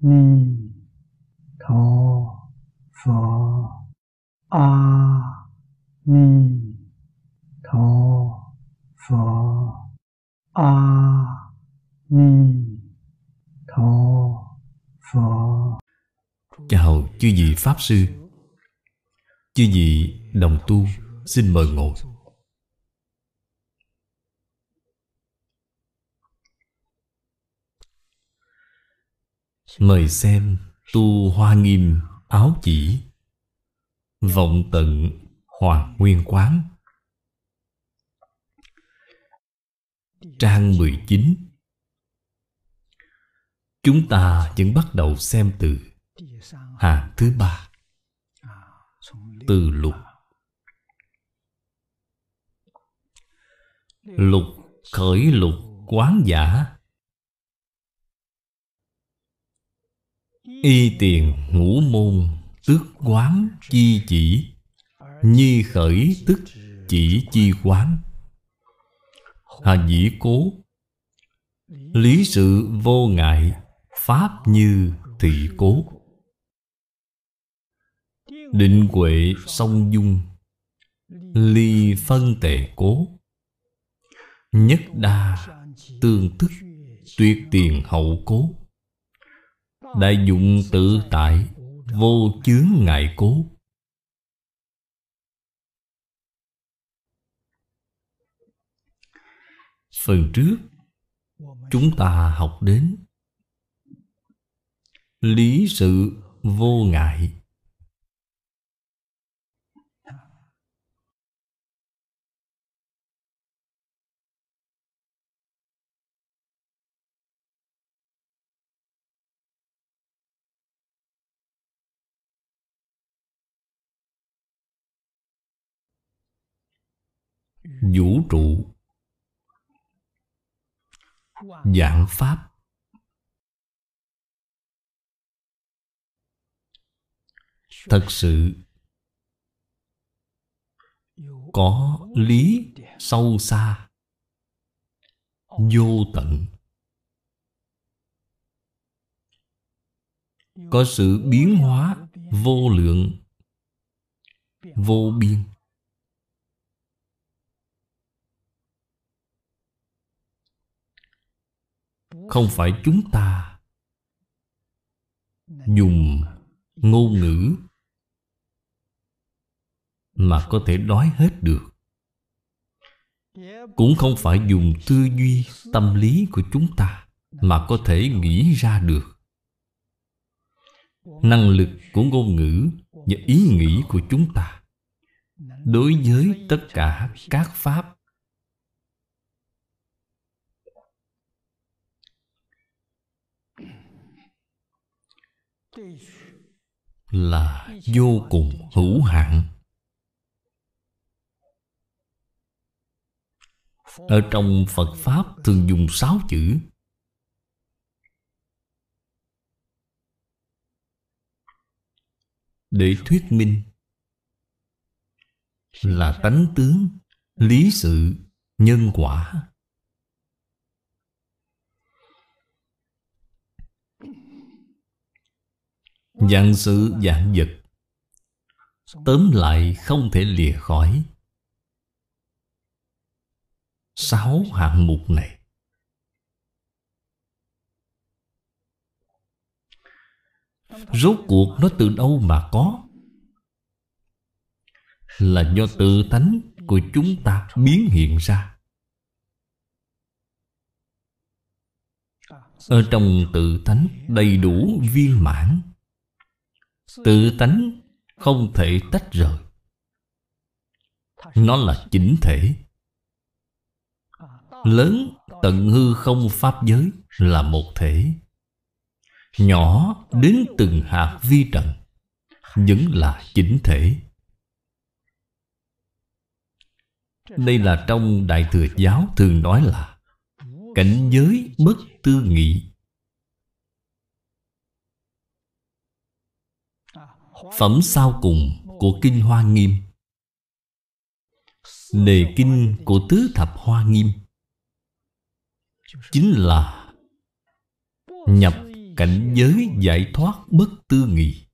ni tho pho a ni tho pho a ni tho pho Chào chư vị Pháp Sư. Chư vị đồng tu, Xin mời ngồi. Mời xem Tu Hoa Nghiêm Áo Chỉ. Vọng Tận Hoàng Nguyên Quán. Trang 19 Chúng ta vẫn bắt đầu xem từ hàng thứ ba. Từ lục. Lục khởi lục quán giả. Y tiền ngũ môn Tước quán chi chỉ, Nhi khởi tức chỉ chi quán. Hà dĩ cố, Lý sự vô ngại, Pháp như thị cố. Định huệ song dung, Ly phân tệ cố. Nhất đa tương tức, Tuyệt tiền hậu cố. Đại dụng tự tại, Vô chướng ngại cố. Phần trước, Chúng ta học đến Lý sự vô ngại. Vũ trụ. Dạng pháp. Thật sự, có lý sâu xa, vô tận. Có sự biến hóa vô lượng, vô biên. Không phải chúng ta. Dùng ngôn ngữ mà có thể nói hết được. Cũng không phải dùng tư duy, tâm lý của chúng ta mà có thể nghĩ ra được. Năng lực của ngôn ngữ và ý nghĩ của chúng ta đối với tất cả các pháp là vô cùng hữu hạn. Ở trong phật pháp thường dùng sáu chữ. Để thuyết minh là tánh tướng, lý sự, nhân quả. Dạng sự dạng vật Tóm lại không thể lìa khỏi. Sáu hạng mục này. Rốt cuộc nó từ đâu mà có? Là do tự tánh của chúng ta biến hiện ra. Ở trong tự tánh đầy đủ viên mãn. Tự tánh không thể tách rời. Nó là chỉnh thể. Lớn tận hư không pháp giới là một thể. Nhỏ đến từng hạt vi trần Vẫn là chỉnh thể. Đây là trong Đại Thừa Giáo thường nói là Cảnh giới bất tư nghị. Phẩm sau cùng của Kinh Hoa Nghiêm. Đề kinh của Tứ Thập Hoa Nghiêm Chính là Nhập Cảnh giới giải thoát bất tư nghị,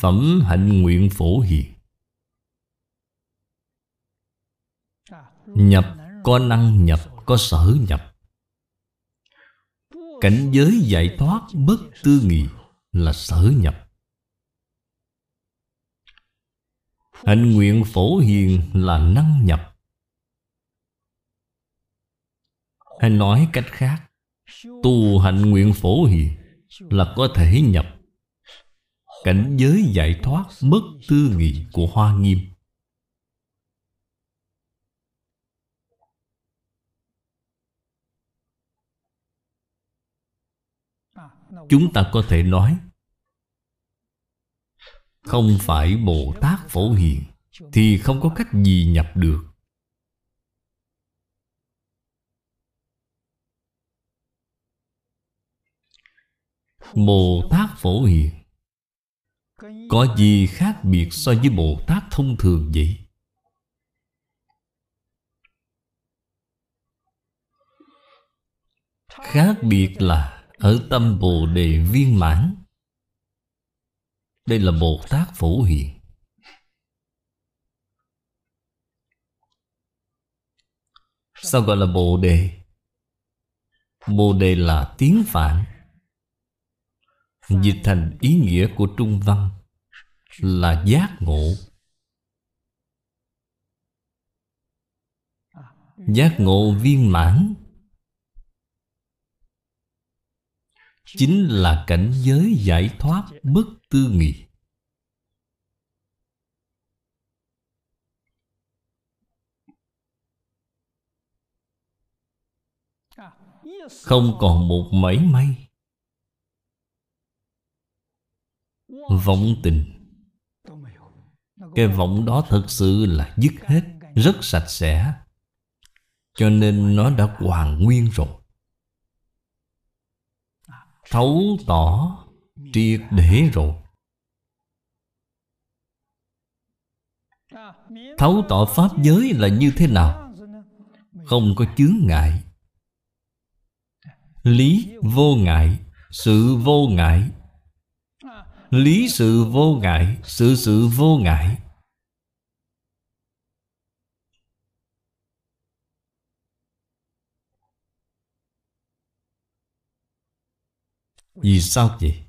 Phẩm hạnh nguyện phổ hiền. Nhập có năng, nhập Có sở, nhập Cảnh giới giải thoát bất tư nghị Là sở nhập. Hạnh nguyện phổ hiền là năng nhập. Hay nói cách khác, Tu hạnh nguyện phổ hiền Là có thể nhập. Cảnh giới giải thoát bất tư nghị của Hoa Nghiêm. Chúng ta có thể nói không phải Bồ Tát Phổ Hiền Thì không có cách gì nhập được Bồ Tát Phổ Hiền Có gì khác biệt so với Bồ Tát thông thường vậy? Khác biệt là ở tâm Bồ Đề viên mãn đây là Bồ Tát Phổ Hiền. Sao gọi là Bồ Đề? Bồ Đề là tiếng Phạn. Dịch thành ý nghĩa của Trung Văn Là giác ngộ. Giác ngộ viên mãn Chính là cảnh giới giải thoát bất tư nghị Không còn một mảy may. Vọng tình. Cái vọng đó thật sự là dứt hết, Rất sạch sẽ. Cho nên nó đã hoàn nguyên rồi. Thấu tỏ Triệt để rồi. Thấu tỏ Pháp giới là như thế nào? Không có chướng ngại. Lý vô ngại, Sự vô ngại. Lý sự vô ngại, Sự sự vô ngại. Vì sao vậy?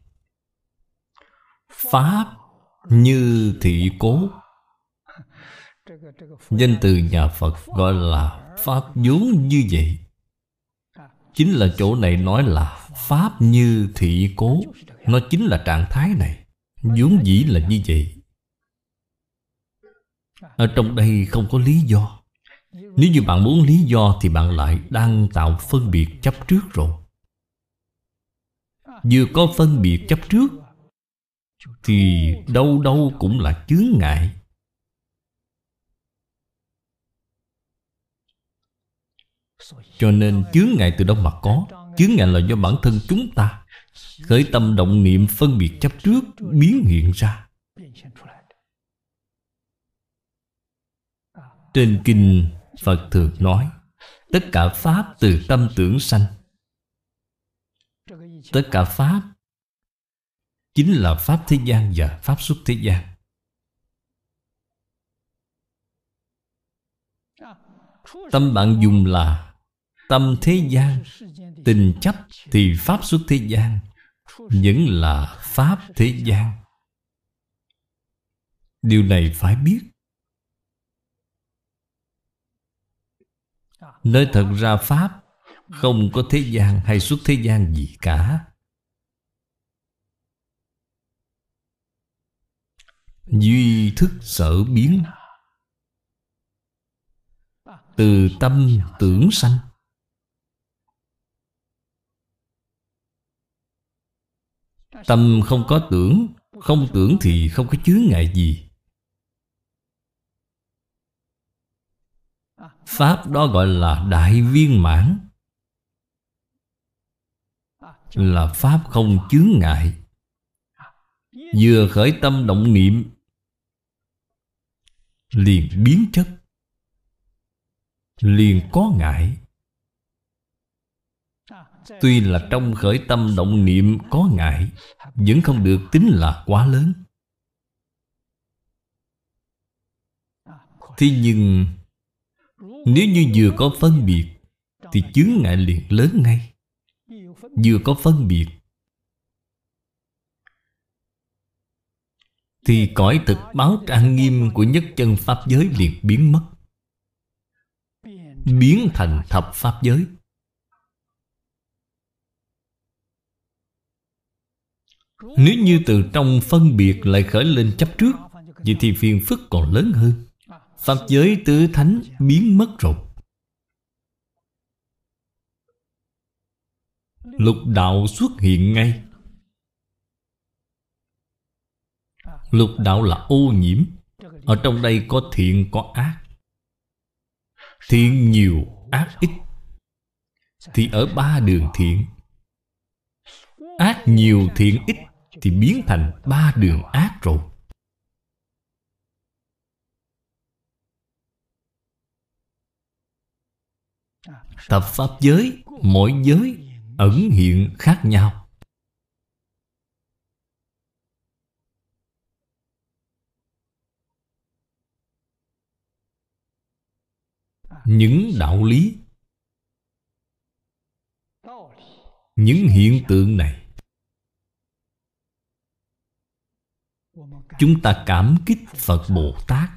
Pháp như thị cố. Danh từ nhà Phật gọi là Pháp vốn như vậy. Chính là chỗ này nói là Pháp như thị cố. Nó chính là trạng thái này. Vốn dĩ là như vậy. Ở trong đây không có lý do. Nếu như bạn muốn lý do Thì bạn lại đang tạo phân biệt chấp trước rồi. Vừa có phân biệt chấp trước, Thì đâu đâu cũng là chướng ngại. Cho nên chướng ngại từ đâu mà có? Chướng ngại là do bản thân chúng ta. Khởi tâm động niệm phân biệt chấp trước Biến hiện ra. Trên kinh Phật thường nói, Tất cả Pháp từ tâm tưởng sanh. Tất cả Pháp Chính là Pháp thế gian và Pháp xuất thế gian. Tâm bạn dùng là Tâm thế gian, Tình chấp thì Pháp xuất thế gian Vẫn là Pháp thế gian. Điều này phải biết. Nơi thật ra Pháp Không có thế gian hay xuất thế gian gì cả. Duy thức sở biến. Từ tâm tưởng sanh. Tâm không có tưởng, Không tưởng thì không có chướng ngại gì. Pháp đó gọi là đại viên mãn. Là Pháp không chướng ngại. Vừa khởi tâm động niệm, Liền biến chất, Liền có ngại. Tuy là trong khởi tâm động niệm có ngại Vẫn không được tính là quá lớn. Thế nhưng Nếu như vừa có phân biệt Thì chướng ngại liền lớn ngay. Vừa có phân biệt Thì cõi thực báo trang nghiêm của nhất chân Pháp giới liền biến mất Biến thành thập Pháp giới Nếu như từ trong phân biệt lại khởi lên chấp trước, Vậy thì phiền phức còn lớn hơn. Pháp giới tứ thánh biến mất rồi. Lục đạo xuất hiện ngay. Lục đạo là ô nhiễm. Ở trong đây có thiện, có ác. Thiện nhiều, ác ít. Thì ở ba đường thiện. Ác nhiều, thiện ít. Thì biến thành ba đường ác rồi. Tập Pháp giới, Mỗi giới ẩn hiện khác nhau. Những đạo lý, những hiện tượng này chúng ta cảm kích phật bồ tát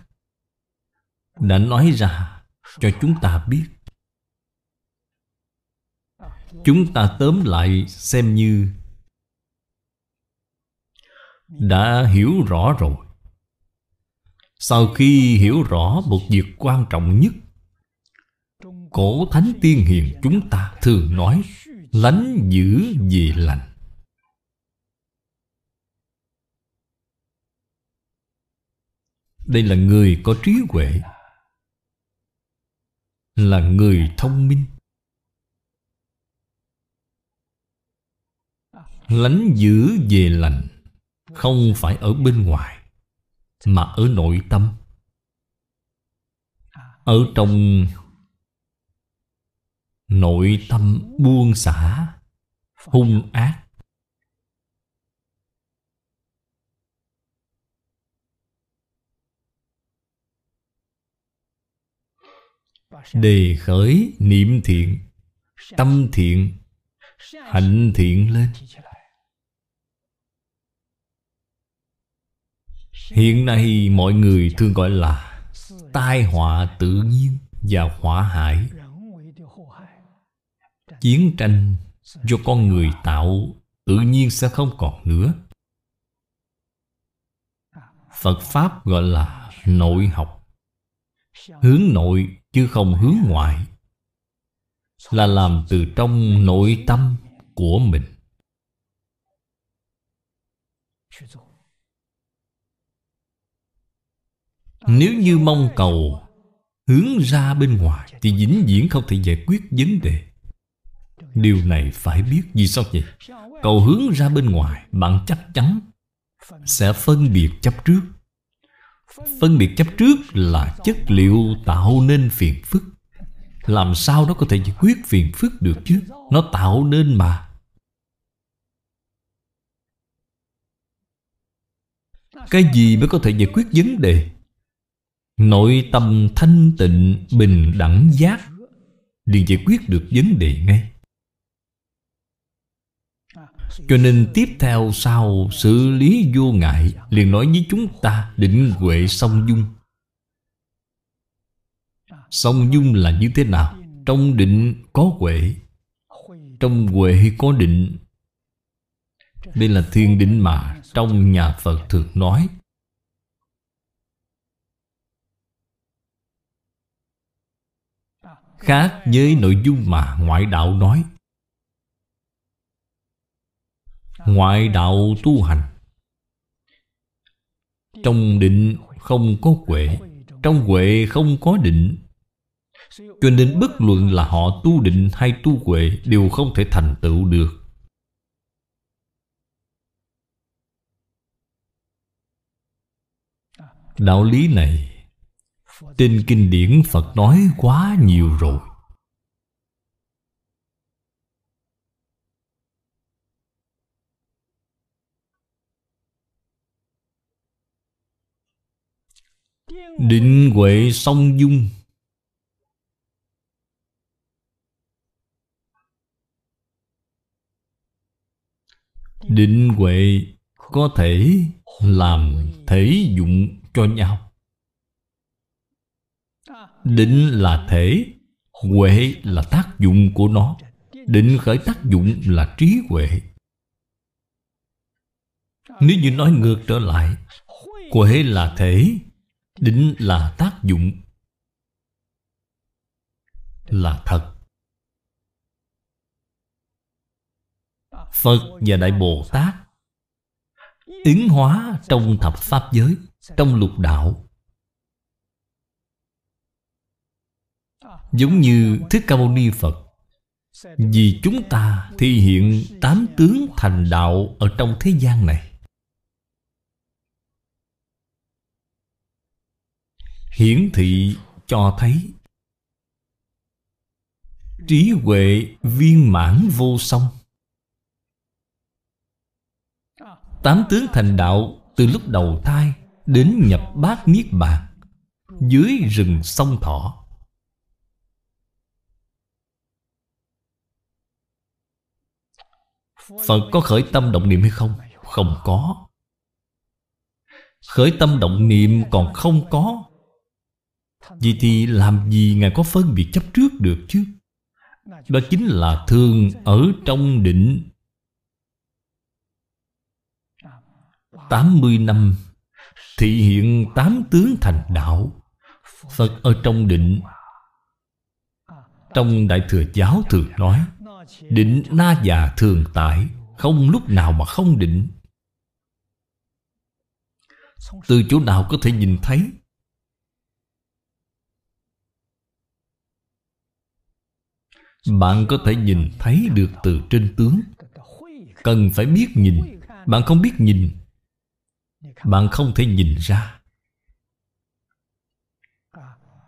đã nói ra cho chúng ta biết. Chúng ta tóm lại xem như đã hiểu rõ rồi. Sau khi hiểu rõ một việc quan trọng nhất, cổ thánh tiên hiền chúng ta thường nói, lánh giữ về lành. Đây là người có trí huệ. Là người thông minh. Lánh giữ về lành, không phải ở bên ngoài, mà ở nội tâm. Ở trong nội tâm buông xả, hung ác đề khởi niệm thiện, tâm thiện, hạnh thiện lên. Hiện nay mọi người thường gọi là tai họa tự nhiên và hỏa hại chiến tranh do con người tạo tự nhiên sẽ không còn nữa. Phật pháp gọi là nội học. Hướng nội chứ không hướng ngoại, là làm từ trong nội tâm của mình. Nếu như mong cầu hướng ra bên ngoài thì vĩnh viễn không thể giải quyết vấn đề. Điều này phải biết vì sao vậy? Cầu hướng ra bên ngoài bạn chắc chắn sẽ phân biệt chấp trước phân biệt chấp trước là chất liệu tạo nên phiền phức. Làm sao nó có thể giải quyết phiền phức được chứ? Nó tạo nên mà. Cái gì mới có thể giải quyết vấn đề? Nội tâm thanh tịnh, bình đẳng giác. Liền giải quyết được vấn đề ngay cho nên tiếp theo sau xử lý vô ngại, liền nói với chúng ta định huệ song dung. Song dung là như thế nào? Trong định có huệ, trong huệ có định. Đây là thiên định mà trong nhà phật thường nói. Khác với nội dung mà ngoại đạo nói ngoại đạo tu hành. Trong định không có huệ trong huệ không có định. Cho nên bất luận là họ tu định hay tu huệ đều không thể thành tựu được. Đạo lý này, trên kinh điển phật nói quá nhiều rồi. Định huệ song dung. Định huệ có thể làm thể dụng cho nhau. Định là thể, Huệ là tác dụng của nó. Định khởi tác dụng là trí huệ. Nếu như nói ngược trở lại, Huệ là thể Định là tác dụng. Là thật. Phật và Đại Bồ Tát Ứng hóa trong thập Pháp giới, Trong lục đạo. Giống như Thích Ca Mâu Ni Phật, Vì chúng ta thi hiện tám tướng thành đạo Ở trong thế gian này. Hiển thị cho thấy. Trí huệ viên mãn vô song. Tám tướng thành đạo Từ lúc đầu thai Đến nhập bát niết bàn, Dưới rừng sông thọ. Phật có khởi tâm động niệm hay không? Không có. Khởi tâm động niệm còn không có. Vậy thì làm gì Ngài có phân biệt chấp trước được chứ? Đó chính là thường ở trong định. 80 năm Thị hiện tám tướng thành đạo Phật ở trong định. Trong Đại Thừa Giáo thường nói Định na già thường tại Không lúc nào mà không định. Từ chỗ nào có thể nhìn thấy Bạn có thể nhìn thấy được từ trên tướng. Cần phải biết nhìn. Bạn không biết nhìn. Bạn không thể nhìn ra.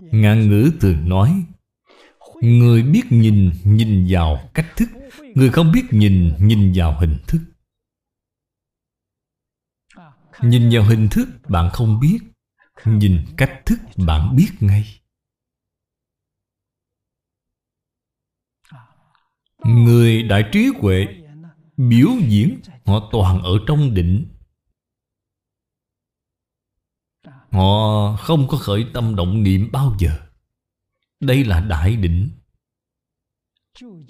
Ngạn ngữ thường nói Người biết nhìn, nhìn vào cách thức. Người không biết nhìn, nhìn vào hình thức. Nhìn vào hình thức bạn không biết. Nhìn cách thức bạn biết ngay. Người đại trí huệ Biểu diễn Họ toàn ở trong định. Họ không có khởi tâm động niệm bao giờ. Đây là đại định.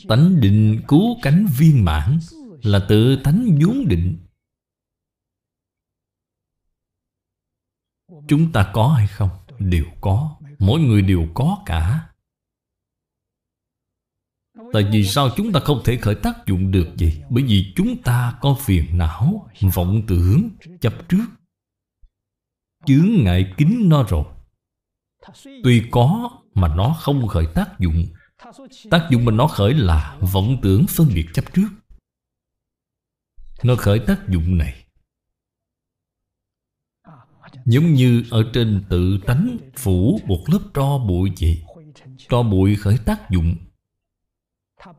Tánh định cứu cánh viên mãn Là tự tánh vốn định. Chúng ta có hay không? Đều có. Mỗi người đều có cả. Tại vì sao chúng ta không thể khởi tác dụng được vậy? Bởi vì chúng ta có phiền não, vọng tưởng, chấp trước. Chướng ngại kính nó rồi. Tuy có mà nó không khởi tác dụng. Tác dụng mà nó khởi là vọng tưởng phân biệt chấp trước. Nó khởi tác dụng này. Giống như ở trên tự tánh phủ một lớp tro bụi vậy. Tro bụi khởi tác dụng.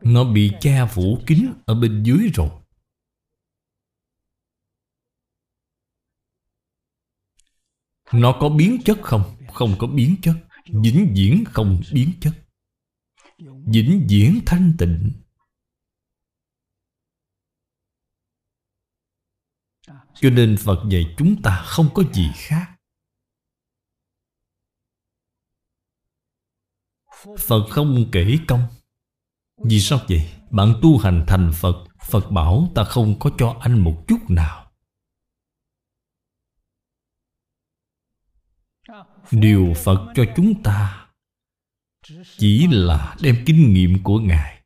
Nó bị che phủ kín ở bên dưới rồi. Nó có biến chất không? Không có biến chất. Vĩnh viễn không biến chất. Vĩnh viễn thanh tịnh. Cho nên phật dạy chúng ta không có gì khác. Phật không kể công vì sao vậy? Bạn tu hành thành phật phật bảo ta không có cho anh một chút nào. Điều phật cho chúng ta chỉ là đem kinh nghiệm của Ngài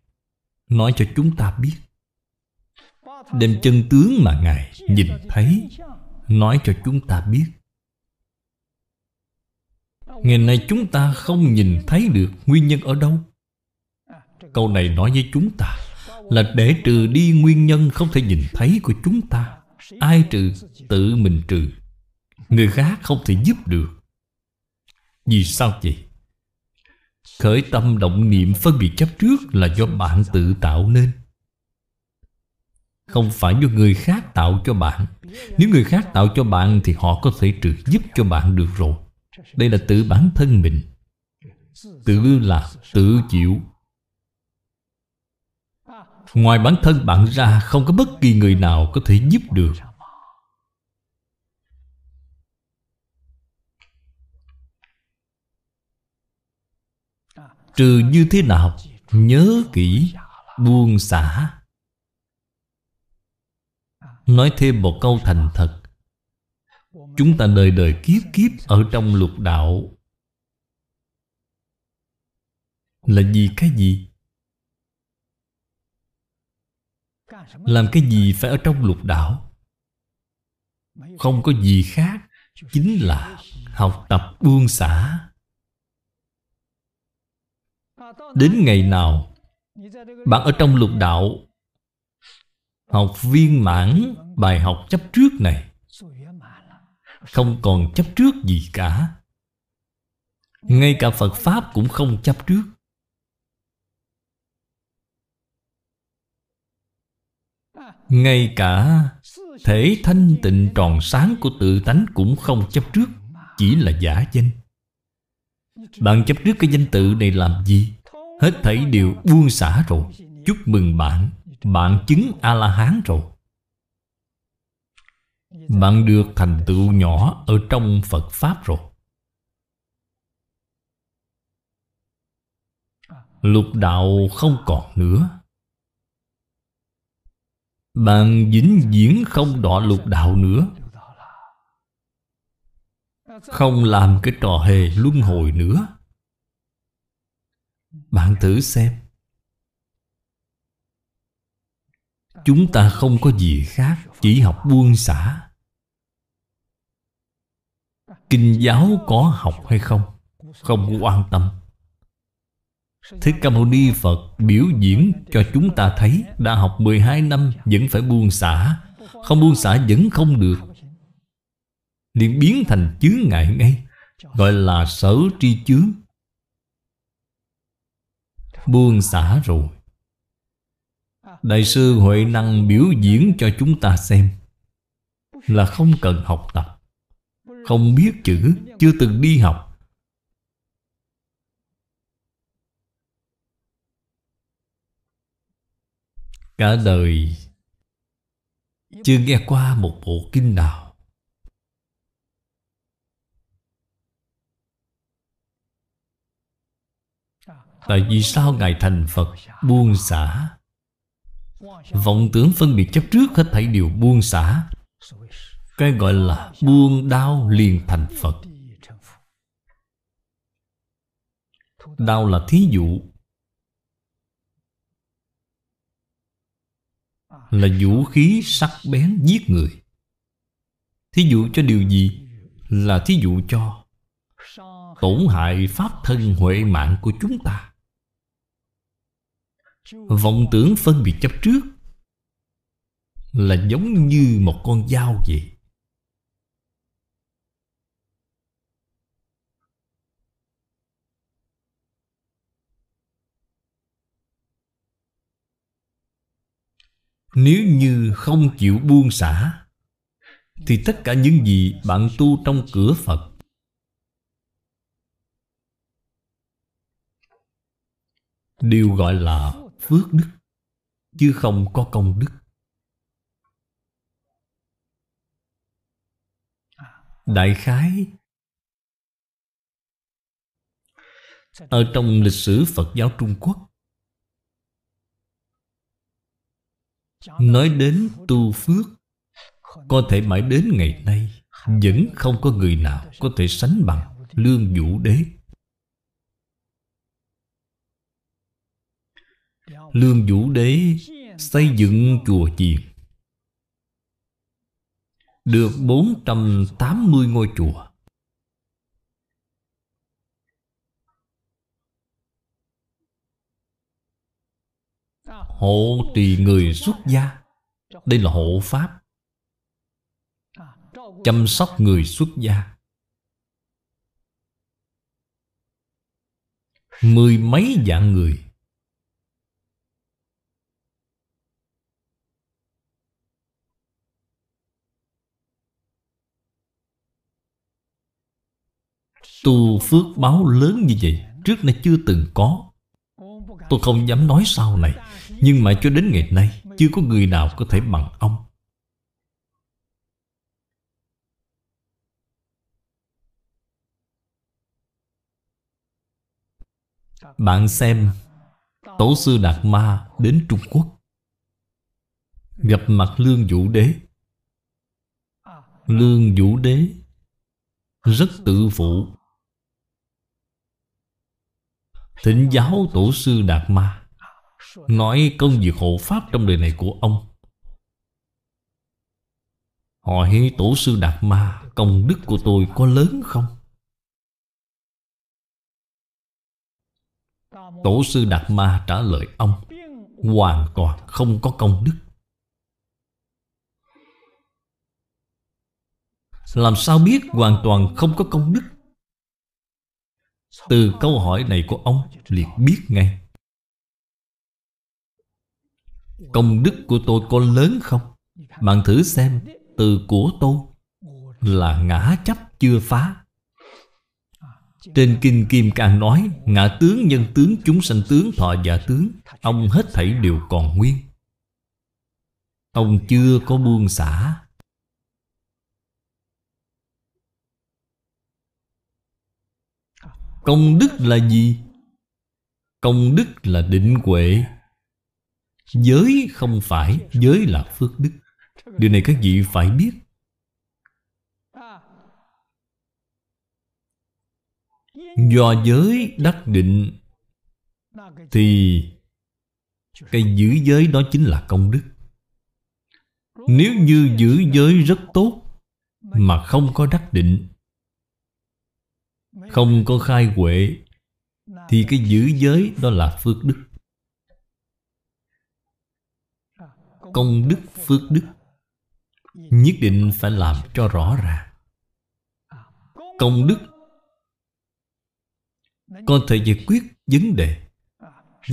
Nói cho chúng ta biết. Đem chân tướng mà Ngài nhìn thấy, Nói cho chúng ta biết. Ngày nay chúng ta không nhìn thấy được nguyên nhân ở đâu. Câu này nói với chúng ta Là để trừ đi nguyên nhân không thể nhìn thấy của chúng ta. Ai trừ? Tự mình trừ. Người khác không thể giúp được. Vì sao vậy? Khởi tâm động niệm phân biệt chấp trước Là do bạn tự tạo nên. Không phải do người khác tạo cho bạn. Nếu người khác tạo cho bạn Thì họ có thể trừ giúp cho bạn được rồi. Đây là tự bản thân mình. Tự làm tự chịu ngoài bản thân bạn ra, không có bất kỳ người nào có thể giúp được. Trừ như thế nào, nhớ kỹ, buông xả. Nói thêm một câu thành thật. Chúng ta đời đời kiếp kiếp ở trong lục đạo. Là vì cái gì? Làm cái gì phải ở trong lục đạo không có gì khác, chính là học tập buông xả. Đến ngày nào, bạn ở trong lục đạo học viên mãn bài học chấp trước này, không còn chấp trước gì cả. Ngay cả phật pháp cũng không chấp trước. Ngay cả thể thanh tịnh tròn sáng của tự tánh cũng không chấp trước, chỉ là giả danh. Bạn chấp trước cái danh tự này làm gì? Hết thảy đều buông xả rồi. Chúc mừng bạn. Bạn chứng a la hán rồi. Bạn được thành tựu nhỏ ở trong phật pháp rồi. Lục đạo không còn nữa bạn vĩnh viễn không đọa lục đạo nữa. Không làm cái trò hề luân hồi nữa. Bạn thử xem. Chúng ta không có gì khác, Chỉ học buông xả. Kinh giáo có học hay không? Không quan tâm. Thích Ca Mâu Ni Phật biểu diễn cho chúng ta thấy Đã học 12 năm vẫn phải buông xả. Không buông xả vẫn không được. Liền biến thành chướng ngại ngay, Gọi là sở tri chướng. Buông xả rồi. Đại sư Huệ Năng biểu diễn cho chúng ta xem. Là không cần học tập, Không biết chữ, Chưa từng đi học. Cả đời Chưa nghe qua một bộ kinh nào. Tại vì sao Ngài thành Phật buông xả? Vọng tưởng phân biệt chấp trước hết thảy đều buông xả. Cái gọi là buông đau liền thành Phật. Đau là thí dụ. Là vũ khí sắc bén giết người. Thí dụ cho điều gì? Là thí dụ cho Tổn hại pháp thân huệ mạng của chúng ta. Vọng tưởng phân biệt chấp trước Là giống như một con dao vậy. Nếu như không chịu buông xả, Thì tất cả những gì bạn tu trong cửa Phật. Đều gọi là phước đức, Chứ không có công đức. Đại khái, Ở trong lịch sử Phật giáo Trung Quốc Nói đến tu phước, Có thể mãi đến ngày nay, Vẫn không có người nào có thể sánh bằng Lương Vũ Đế. Lương Vũ Đế xây dựng chùa chiền, Được 480 ngôi chùa. Hộ trì người xuất gia. Đây là hộ pháp. Chăm sóc người xuất gia. Mười mấy dạng người. Tu phước báo lớn như vậy Trước nay chưa từng có. Tôi không dám nói sau này, Nhưng mà cho đến ngày nay, Chưa có người nào có thể bằng ông. Bạn xem, Tổ sư Đạt Ma đến Trung Quốc, Gặp mặt Lương Vũ Đế. Lương Vũ Đế Rất tự phụ. Thỉnh giáo Tổ sư Đạt Ma Nói công việc hộ pháp trong đời này của ông. Hỏi Tổ sư Đạt Ma, Công đức của tôi có lớn không? Tổ sư Đạt Ma trả lời ông, Hoàn toàn không có công đức. Làm sao biết hoàn toàn không có công đức? Từ câu hỏi này của ông liền biết ngay. Công đức của tôi có lớn không? Bạn thử xem Từ của tôi Là ngã chấp chưa phá. Trên Kinh Kim Cang nói Ngã tướng, nhân tướng, chúng sanh tướng, thọ giả tướng Ông hết thảy đều còn nguyên. Ông chưa có buông xả. Công đức là gì? Công đức là định huệ. Giới không phải, Giới là phước đức. Điều này các vị phải biết. Do giới đắc định, Thì Cái giữ giới đó chính là công đức. Nếu như giữ giới rất tốt Mà không có đắc định không có khai huệ, Thì cái giữ giới đó là phước đức. Công đức phước đức, Nhất định phải làm cho rõ ràng. Công đức có thể giải quyết vấn đề.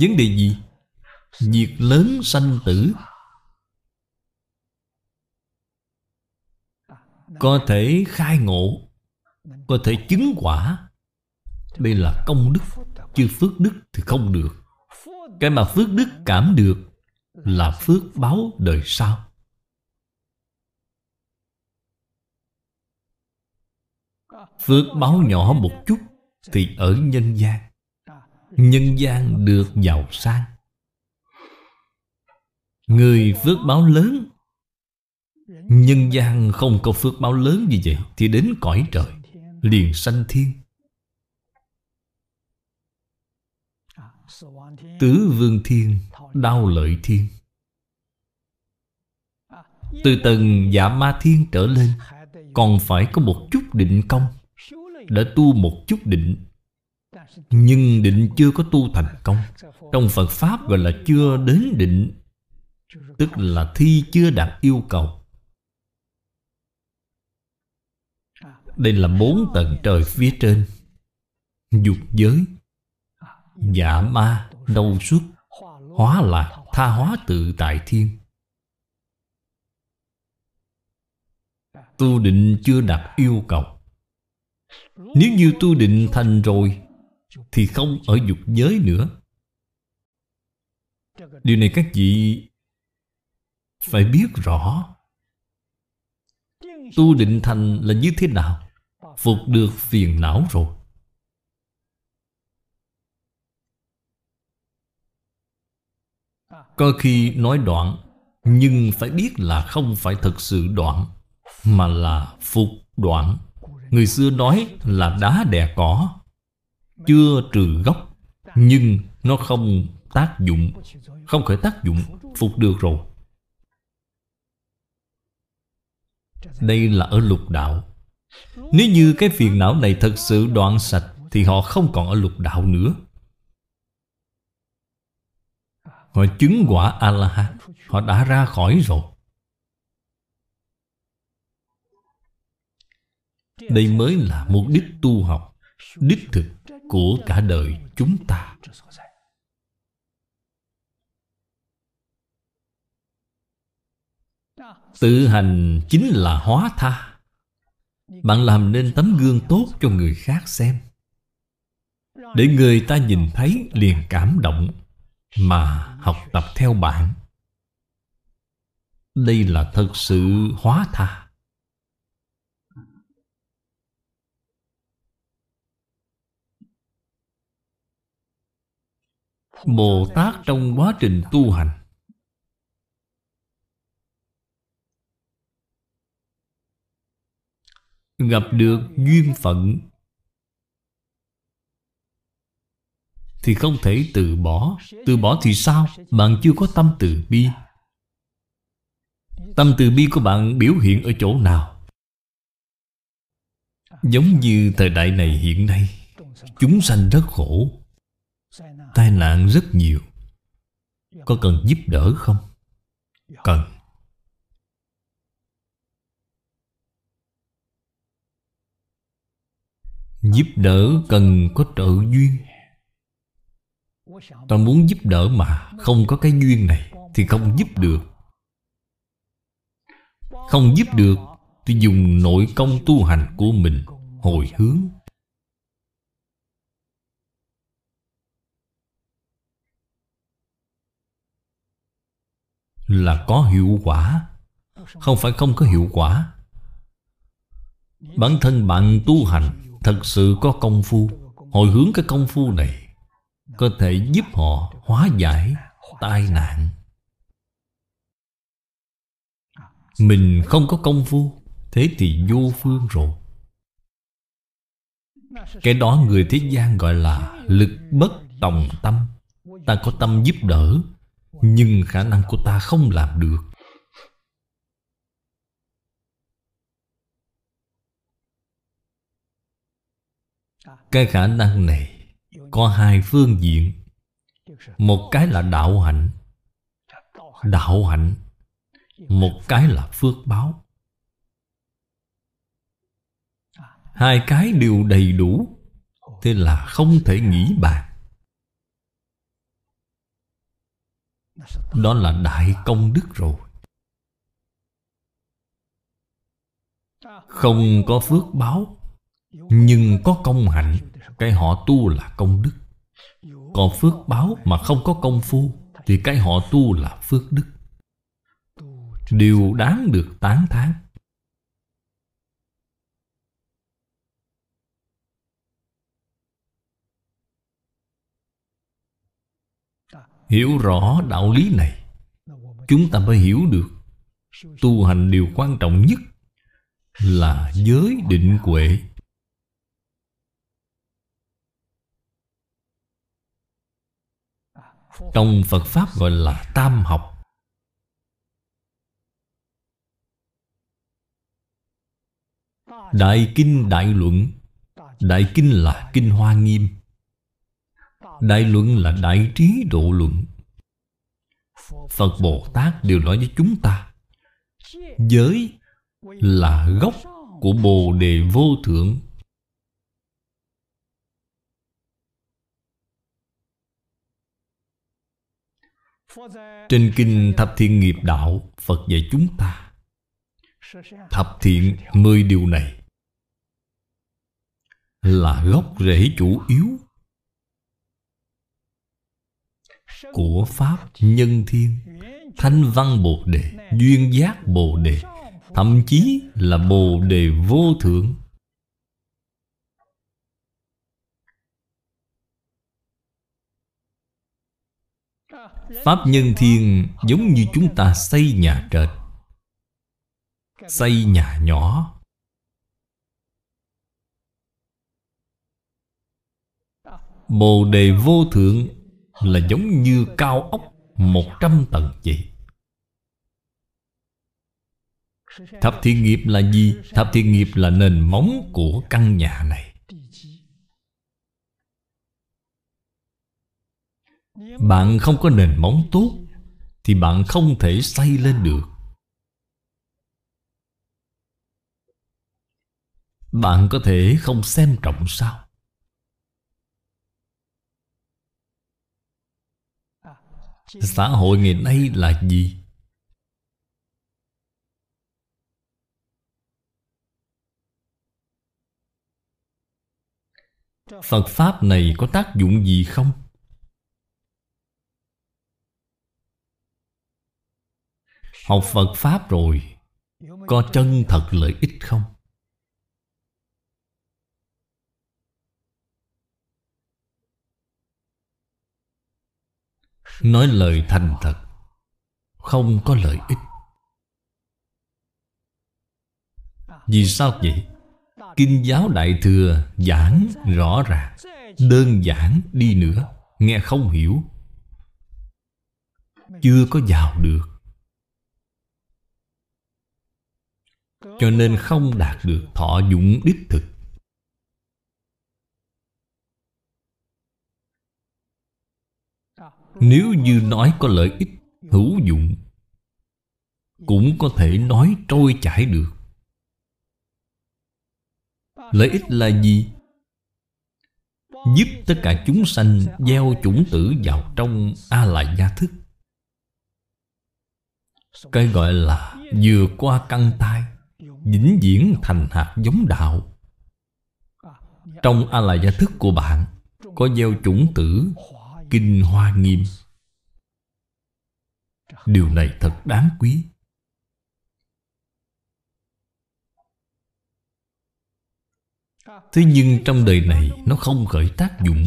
Vấn đề gì? Việc lớn sanh tử. Có thể khai ngộ. Có thể chứng quả Đây là công đức Chứ phước đức thì không được. Cái mà phước đức cảm được Là phước báo đời sau. Phước báo nhỏ một chút thì ở nhân gian. Nhân gian được giàu sang. Người phước báo lớn Nhân gian không có phước báo lớn như vậy Thì đến cõi trời Liền sanh thiên. Tứ vương thiên, Đau lợi thiên. Từ tầng dạ ma thiên trở lên, Còn phải có một chút định công. Đã tu một chút định, nhưng định chưa có tu thành công. Trong phật pháp gọi là chưa đến định, tức là thi chưa đạt yêu cầu. Đây là bốn tầng trời phía trên. Dục giới dạ ma đâu xuất hóa lạc tha hóa tự tại thiên. Tu định chưa đạt yêu cầu. Nếu như tu định thành rồi, Thì không ở dục giới nữa. Điều này các vị Phải biết rõ. Tu định thành là như thế nào? Phục được phiền não rồi. Có khi nói đoạn, Nhưng phải biết là không phải thật sự đoạn, Mà là phục đoạn. Người xưa nói là đá đè cỏ, Chưa trừ gốc, Nhưng nó không tác dụng, Không khởi tác dụng, Phục được rồi. Đây là ở lục đạo. Nếu như cái phiền não này thật sự đoạn sạch, Thì họ không còn ở lục đạo nữa. Họ chứng quả A-la-hán Họ đã ra khỏi rồi. Đây mới là mục đích tu học, Đích thực của cả đời chúng ta. Tự hành chính là hóa tha. Bạn làm nên tấm gương tốt cho người khác xem. Để người ta nhìn thấy liền cảm động Mà học tập theo bạn. Đây là thật sự hóa tha Bồ Tát trong quá trình tu hành Gặp được duyên phận, Thì không thể từ bỏ Từ bỏ thì sao? Bạn chưa có tâm từ bi Tâm từ bi của bạn biểu hiện ở chỗ nào? Giống như thời đại này hiện nay, Chúng sanh rất khổ, Tai nạn rất nhiều Có cần giúp đỡ không? Cần Giúp đỡ cần có trợ duyên. Ta muốn giúp đỡ mà Không có cái duyên này Thì không giúp được. Không giúp được Thì dùng nội công tu hành của mình Hồi hướng. Là có hiệu quả, không phải không có hiệu quả. Bản thân bạn tu hành thật sự có công phu, hồi hướng cái công phu này có thể giúp họ hóa giải tai nạn. Mình không có công phu, thế thì vô phương rồi. Cái đó người thế gian gọi là lực bất tòng tâm. Ta có tâm giúp đỡ, nhưng khả năng của ta không làm được. Cái khả năng này có hai phương diện. Một cái là đạo hạnh. Đạo hạnh. Một cái là phước báo. Hai cái đều đầy đủ, thế là không thể nghĩ bàn. Đó là đại công đức rồi. Không có phước báo nhưng có công hạnh, Cái họ tu là công đức. Còn phước báo mà không có công phu, Thì cái họ tu là phước đức. Đều đáng được tán thán. Hiểu rõ đạo lý này, Chúng ta mới hiểu được Tu hành điều quan trọng nhất Là giới định huệ. Trong Phật Pháp gọi là tam học. Đại Kinh Đại Luận. Đại Kinh là Kinh Hoa Nghiêm. Đại luận là đại trí độ luận. Phật Bồ Tát đều nói với chúng ta, Giới là gốc của Bồ Đề Vô Thượng. Trên Kinh Thập Thiện Nghiệp Đạo, Phật dạy chúng ta Thập thiện mười điều này Là gốc rễ chủ yếu của Pháp Nhân Thiên Thanh Văn Bồ Đề, Duyên Giác Bồ Đề, Thậm chí là Bồ Đề Vô Thượng. Pháp Nhân Thiên giống như chúng ta xây nhà trệt, Xây nhà nhỏ. Bồ Đề Vô Thượng là giống như cao ốc một trăm tầng vậy. Thập thiện nghiệp là gì? Thập thiện nghiệp là nền móng của căn nhà này. Bạn không có nền móng tốt, Thì bạn không thể xây lên được Bạn có thể không xem trọng sao? Xã hội ngày nay là gì? Phật Pháp này có tác dụng gì không? Học Phật Pháp rồi, Có chân thật lợi ích không? Nói lời thành thật, Không có lợi ích Vì sao vậy? Kinh giáo Đại Thừa giảng rõ ràng, Đơn giản đi nữa, Nghe không hiểu Chưa có vào được Cho nên không đạt được thọ dụng đích thực. Nếu như nói có lợi ích, hữu dụng, Cũng có thể nói trôi chảy được. Lợi ích là gì? Giúp tất cả chúng sanh gieo chủng tử vào trong A-lại gia thức. Cái gọi là vừa qua căn tai vĩnh viễn thành hạt giống đạo. Trong a la gia thức của bạn, có gieo chủng tử kinh hoa nghiêm. Điều này thật đáng quý. Thế nhưng trong đời này, nó không khởi tác dụng.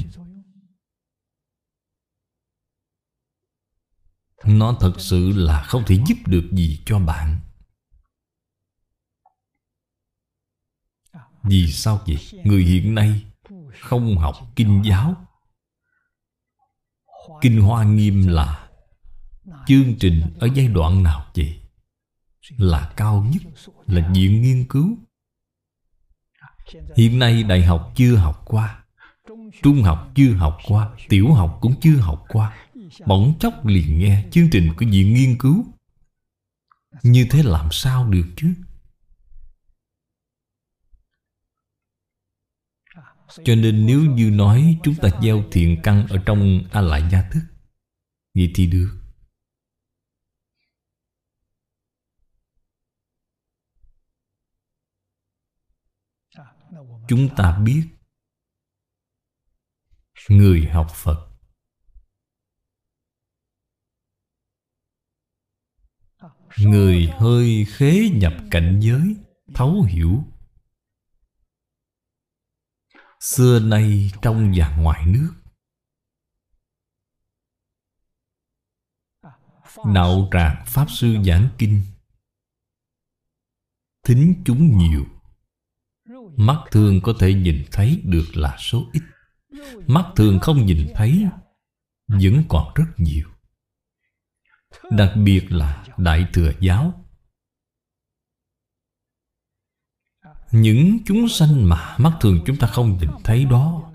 Nó thật sự là không thể giúp được gì cho bạn. Vì sao vậy? Người hiện nay không học kinh giáo. Kinh Hoa Nghiêm là Chương trình ở giai đoạn nào vậy? Là cao nhất, Là viện nghiên cứu. Hiện nay đại học chưa học qua, Trung học chưa học qua, Tiểu học cũng chưa học qua. Bỗng chốc liền nghe chương trình của viện nghiên cứu. Như thế làm sao được chứ? Cho nên nếu như nói chúng ta gieo thiện căn ở trong A Lại Gia Thức, Vậy thì được. Chúng ta biết Người học Phật Người hơi khế nhập cảnh giới, Thấu hiểu Xưa nay trong và ngoài nước. Đạo tràng Pháp Sư giảng kinh. Thính chúng nhiều. Mắt thường có thể nhìn thấy được là số ít. Mắt thường không nhìn thấy, Vẫn còn rất nhiều. Đặc biệt là Đại Thừa Giáo. Những chúng sanh mà mắt thường chúng ta không nhìn thấy đó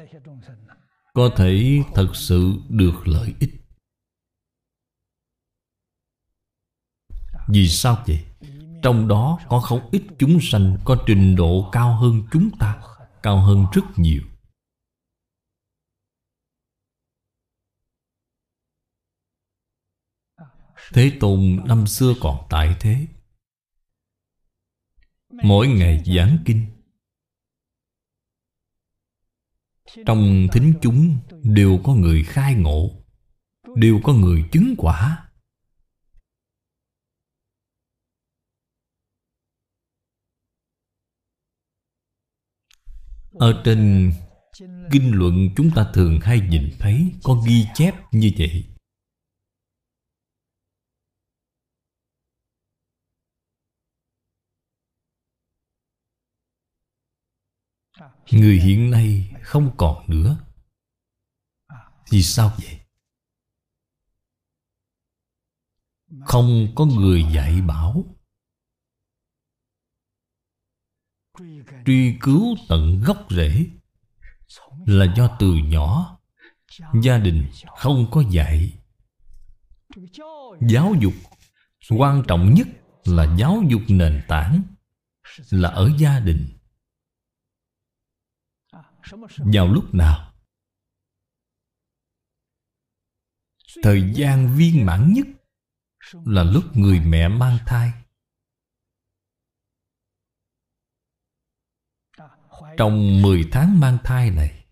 Có thể thật sự được lợi ích. Vì sao vậy? Trong đó có không ít chúng sanh Có trình độ cao hơn chúng ta, Cao hơn rất nhiều. Thế Tôn năm xưa còn tại thế. Mỗi ngày giảng kinh. Trong thính chúng đều có người khai ngộ, Đều có người chứng quả. Ở trên kinh luận chúng ta thường hay nhìn thấy Có ghi chép như vậy. Người hiện nay không còn nữa. Vì sao vậy? Không có người dạy bảo. Truy cứu tận gốc rễ Là do từ nhỏ Gia đình không có dạy. Giáo dục Quan trọng nhất là giáo dục nền tảng Là ở gia đình vào lúc nào? Thời gian viên mãn nhất là lúc người mẹ mang thai. Trong 10 tháng mang thai này,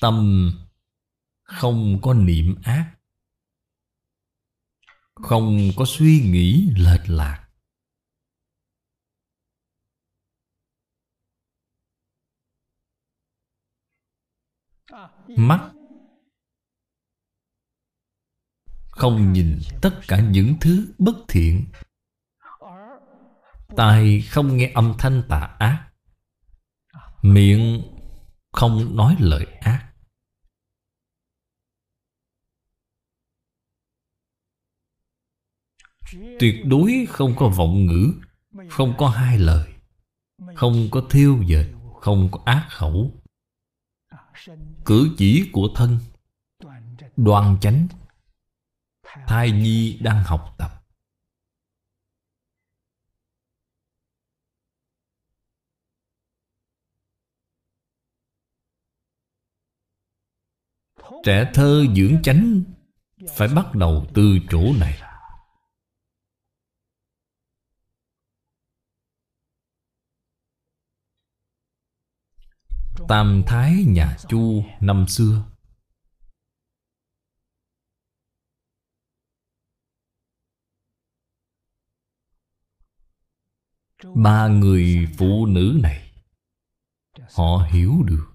tâm không có niệm ác, không có suy nghĩ lệch lạc. Mắt. Không nhìn tất cả những thứ bất thiện. Tai không nghe âm thanh tà ác. Miệng không nói lời ác. Tuyệt đối không có vọng ngữ, Không có hai lời, Không có thiêu dệt, Không có ác khẩu. Cử chỉ của thân. Đoan chánh. Thai nhi đang học tập. Trẻ thơ dưỡng chánh Phải bắt đầu từ chỗ này. Tam Thái nhà Chu năm xưa. Ba người phụ nữ này Họ hiểu được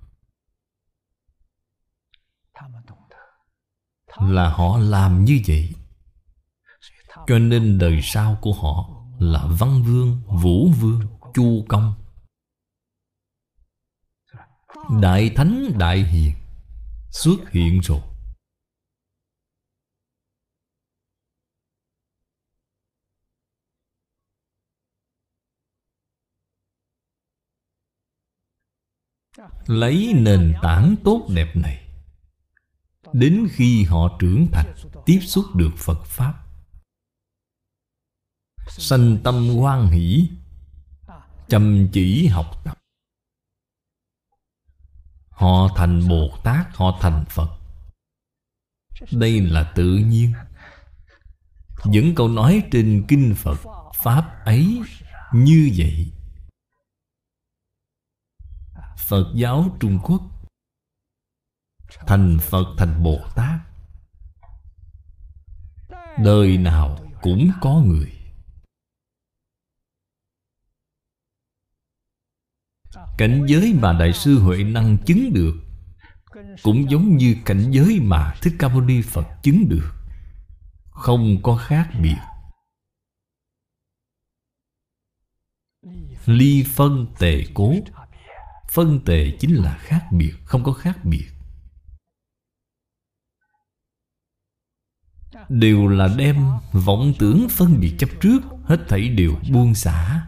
Là họ làm như vậy. Cho nên đời sau của họ Là Văn Vương, Vũ Vương, Chu Công. Đại Thánh, Đại Hiền. Xuất hiện rồi. Lấy nền tảng tốt đẹp này. Đến khi họ trưởng thành, Tiếp xúc được Phật Pháp. Sanh tâm hoan hỷ, Chăm chỉ học tập. Họ thành Bồ Tát Họ thành Phật. Đây là tự nhiên. Những câu nói trên Kinh Phật Pháp ấy như vậy. Phật giáo Trung Quốc Thành Phật, thành Bồ Tát Đời nào cũng có người. Cảnh giới mà Đại sư Huệ Năng chứng được Cũng giống như cảnh giới mà Thích Ca Mâu Ni Phật chứng được. Không có khác biệt. Ly phân tề cố. Phân tề chính là khác biệt, Không có khác biệt. Đều là đem vọng tưởng phân biệt chấp trước, Hết thảy đều buông xả.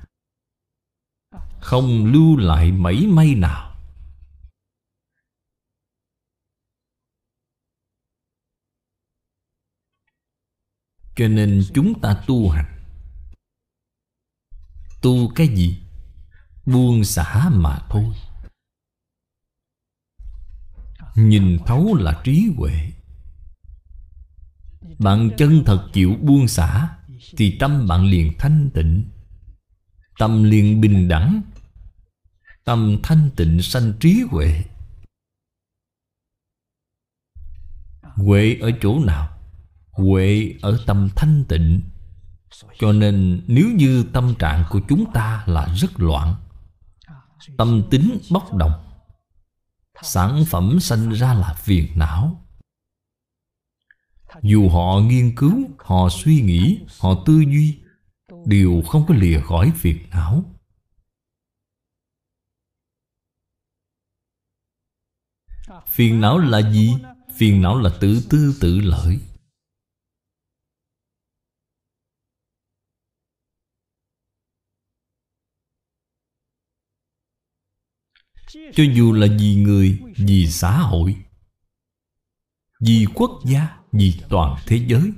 Không lưu lại mảy may nào. Cho nên chúng ta tu hành. Tu cái gì? Buông xả mà thôi. Nhìn thấu là trí huệ. Bạn chân thật chịu buông xả, Thì tâm bạn liền thanh tịnh. Tâm liền bình đẳng Tâm thanh tịnh sanh trí huệ. Huệ ở chỗ nào? Huệ ở tâm thanh tịnh. Cho nên nếu như tâm trạng của chúng ta là rất loạn Tâm tính bốc đồng Sản phẩm sanh ra là phiền não. Dù họ nghiên cứu, họ suy nghĩ, họ tư duy Đều không có lìa khỏi phiền não. Phiền não là gì? Phiền não là tự tư tự lợi Cho dù là vì người, vì xã hội Vì quốc gia, vì toàn thế giới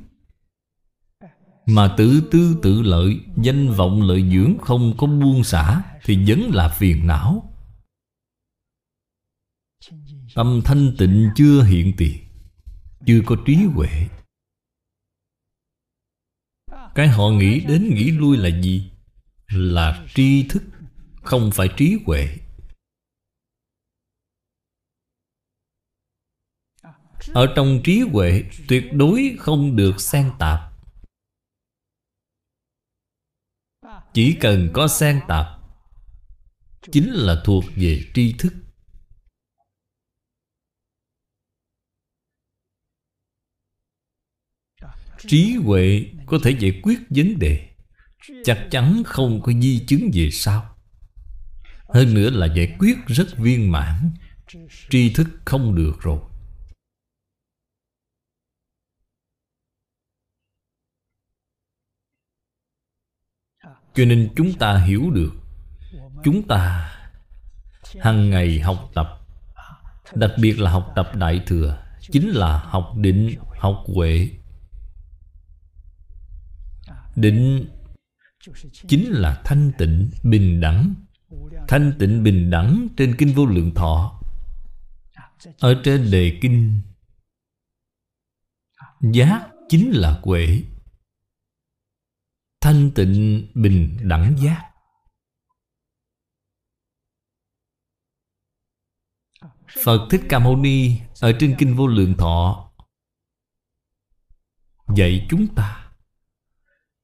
Mà tự tư tự lợi Danh vọng lợi dưỡng không có buông xả Thì vẫn là phiền não Tâm thanh tịnh chưa hiện tiền Chưa có trí huệ. Cái họ nghĩ đến nghĩ lui là gì? Là tri thức, Không phải trí huệ. Ở trong trí huệ, Tuyệt đối không được xen tạp. Chỉ cần có xen tạp, Chính là thuộc về tri thức. Trí huệ có thể giải quyết vấn đề. Chắc chắn không có di chứng về sau. Hơn nữa là giải quyết rất viên mãn. Tri thức không được rồi. Cho nên chúng ta hiểu được. Chúng ta hàng ngày học tập. Đặc biệt là học tập Đại Thừa Chính là học định, học huệ. Định Chính là thanh tịnh, bình đẳng. Thanh tịnh bình đẳng trên Kinh Vô Lượng Thọ. Ở trên đề Kinh Giác chính là huệ Thanh tịnh bình đẳng giác Phật Thích Ca Mâu Ni Ở trên Kinh Vô Lượng Thọ Dạy chúng ta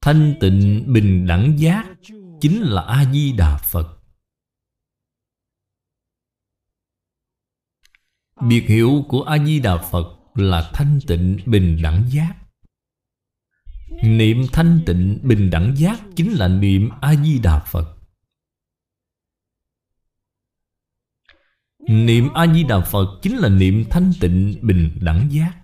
Thanh tịnh bình đẳng giác Chính là A-di-đà Phật. Biệt hiệu của A-di-đà Phật Là thanh tịnh bình đẳng giác. Niệm thanh tịnh bình đẳng giác Chính là niệm A-di-đà Phật. Niệm A-di-đà Phật Chính là niệm thanh tịnh bình đẳng giác.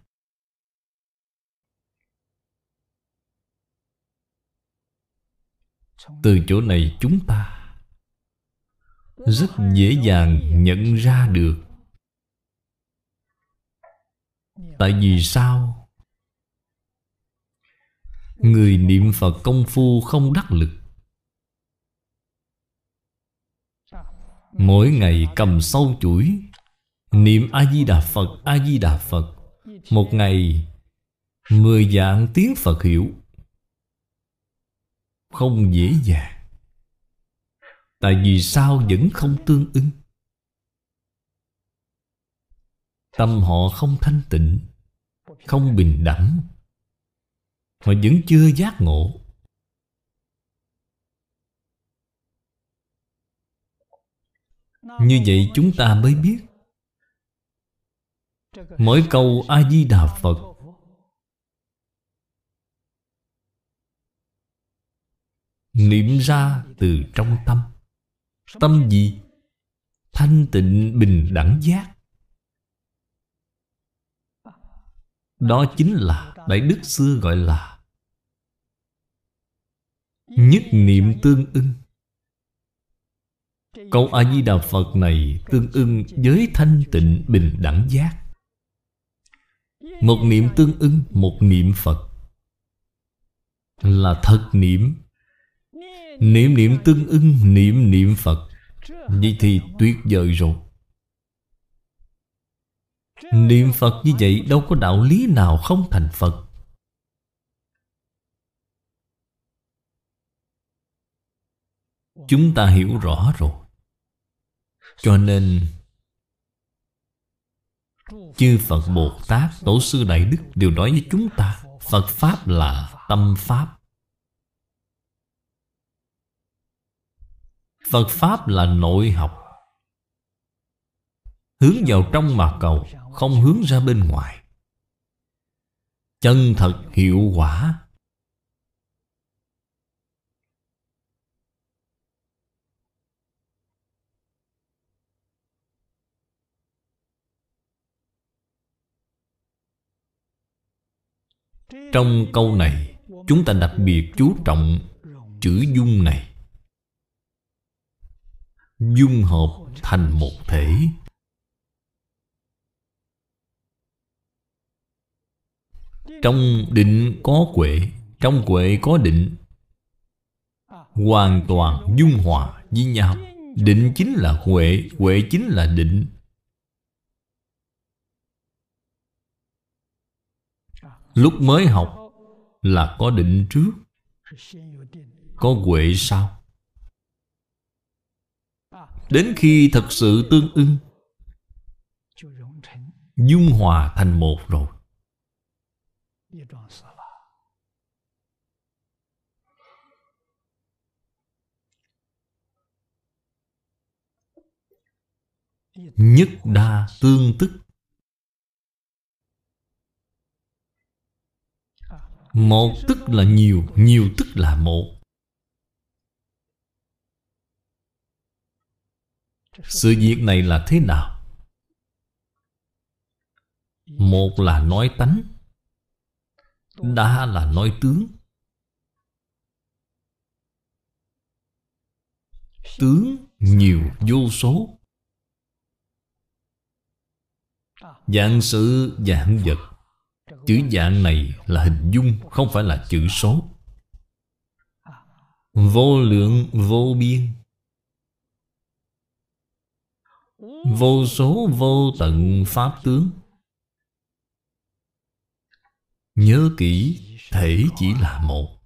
Từ chỗ này chúng ta Rất dễ dàng nhận ra được. Tại vì sao? Người niệm Phật công phu không đắc lực. Mỗi ngày cầm sâu chuỗi, Niệm A-di-đà Phật A-di-đà Phật. Một ngày, Mười dạng tiếng Phật hiểu. Không dễ dàng Tại vì sao vẫn không tương ứng? Tâm họ không thanh tịnh, Không bình đẳng Họ vẫn chưa giác ngộ Như vậy chúng ta mới biết, Mỗi câu A-di-đà Phật Niệm ra từ trong tâm. Tâm gì? Thanh tịnh bình đẳng giác. Đó chính là Đại Đức xưa gọi là Nhất niệm tương ưng. Câu A-di-đà Phật này tương ưng với thanh tịnh bình đẳng giác. Một niệm tương ưng, một niệm Phật Là thật niệm. Niệm niệm tương ưng, niệm niệm Phật. Vậy thì tuyệt vời rồi. Niệm Phật như vậy đâu có đạo lý nào không thành Phật. Chúng ta hiểu rõ rồi. Cho nên Chư Phật Bồ Tát Tổ sư Đại Đức đều nói với chúng ta Phật Pháp là tâm Pháp. Phật Pháp là nội học. Hướng vào trong mà cầu, Không hướng ra bên ngoài. Chân thật, hiệu quả. Trong câu này, Chúng ta đặc biệt chú trọng Chữ dung này. Dung hợp thành một thể. Trong định có quệ, Trong quệ có định. Hoàn toàn dung hòa với nhau. Định chính là huệ Huệ chính là định. Lúc mới học Là có định trước. Có huệ sau. Đến khi thật sự tương ưng, Dung hòa thành một rồi. Nhất đa tương tức. Một tức là nhiều Nhiều tức là một. Sự việc này là thế nào? Một là nói tánh, Đa là nói tướng. Tướng nhiều vô số. Dạng sự, dạng vật. Chữ dạng này là hình dung, Không phải là chữ số. Vô lượng, vô biên. Vô số vô tận pháp tướng. Nhớ kỹ, Thể chỉ là một.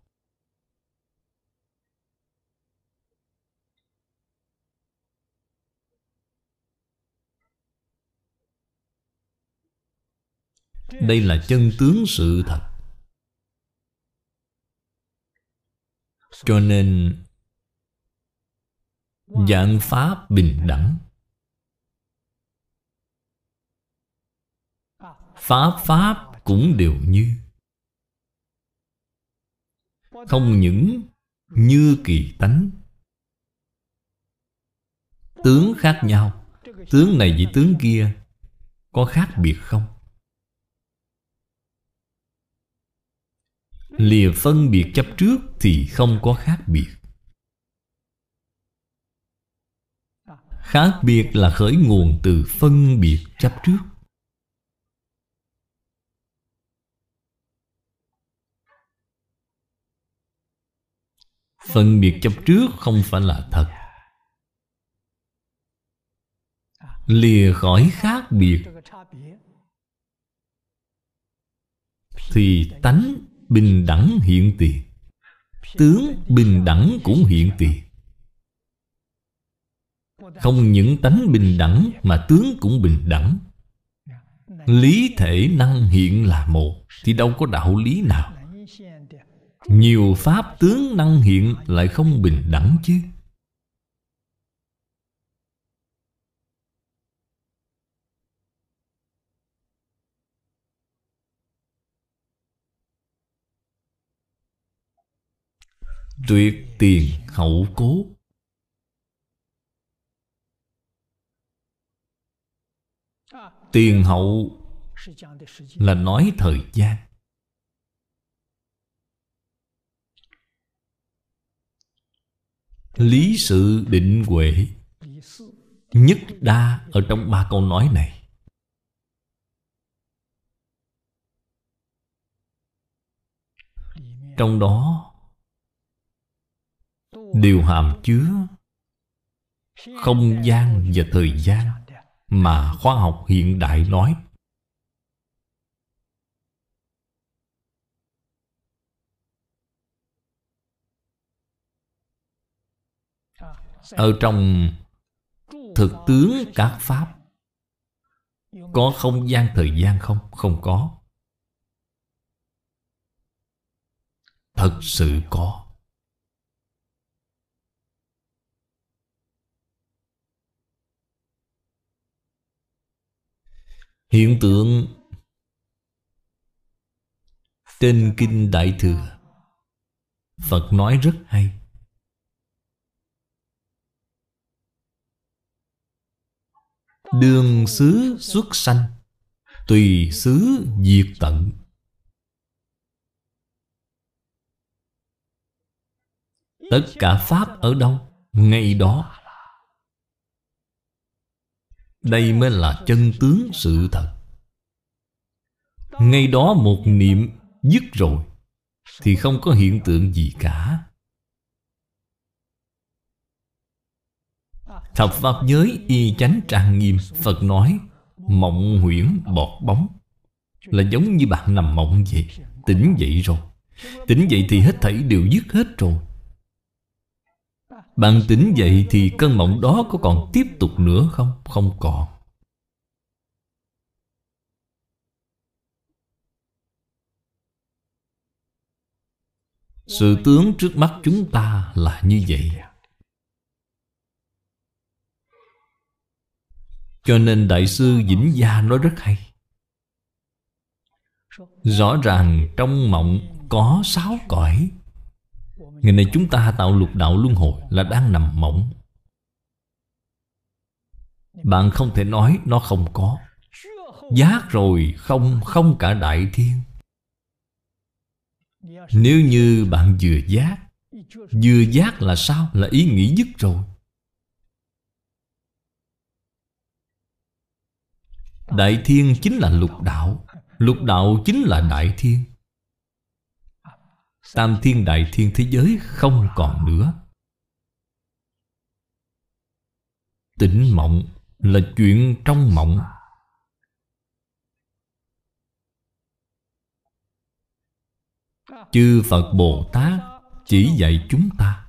Đây là chân tướng sự thật. Cho nên, Dạng Pháp bình đẳng Pháp Pháp cũng đều như. Không những như kỳ tánh. Tướng khác nhau. Tướng này với tướng kia Có khác biệt không? Lìa phân biệt chấp trước Thì không có khác biệt. Khác biệt là khởi nguồn từ phân biệt chấp trước. Phân biệt chấp trước không phải là thật. Lìa khỏi khác biệt. Thì tánh bình đẳng hiện tiền Tướng bình đẳng cũng hiện tiền Không những tánh bình đẳng Mà tướng cũng bình đẳng. Lý thể năng hiện là một, Thì đâu có đạo lý nào nhiều pháp tướng năng hiện lại không bình đẳng chứ. Tuyệt tiền hậu cố. Tiền hậu là nói thời gian. Lý sự định huệ. Nhất đa ở trong ba câu nói này. Trong đó Đều hàm chứa Không gian và thời gian Mà khoa học hiện đại nói. Ở trong thực tướng các Pháp, Có không gian thời gian không? Không có. Thật sự có. Hiện tượng Trên Kinh Đại Thừa, Phật nói rất hay. Đường xứ xuất sanh, Tùy xứ diệt tận. Tất cả Pháp ở đâu? Ngay đó. Đây mới là chân tướng sự thật. Ngay đó một niệm dứt rồi, Thì không có hiện tượng gì cả. Thập pháp giới y chánh trang nghiêm, Phật nói, Mộng huyễn bọt bóng. Là giống như bạn nằm mộng vậy, Tỉnh dậy rồi. Tỉnh dậy thì hết thảy đều dứt hết rồi. Bạn tỉnh dậy thì cơn mộng đó có còn tiếp tục nữa không? Không còn. Sự tướng trước mắt chúng ta là như vậy. Cho nên Đại sư Vĩnh Gia nói rất hay. Rõ ràng trong mộng có sáu cõi. Ngày nay chúng ta tạo lục đạo luân hồi là đang nằm mộng. Bạn không thể nói nó không có. Giác rồi không không cả đại thiên. Nếu như bạn vừa giác Vừa giác là sao? Là ý nghĩ dứt rồi. Đại thiên chính là lục đạo. Lục đạo chính là đại thiên. Tam thiên đại thiên thế giới không còn nữa. Tỉnh mộng là chuyện trong mộng. Chư Phật Bồ Tát chỉ dạy chúng ta.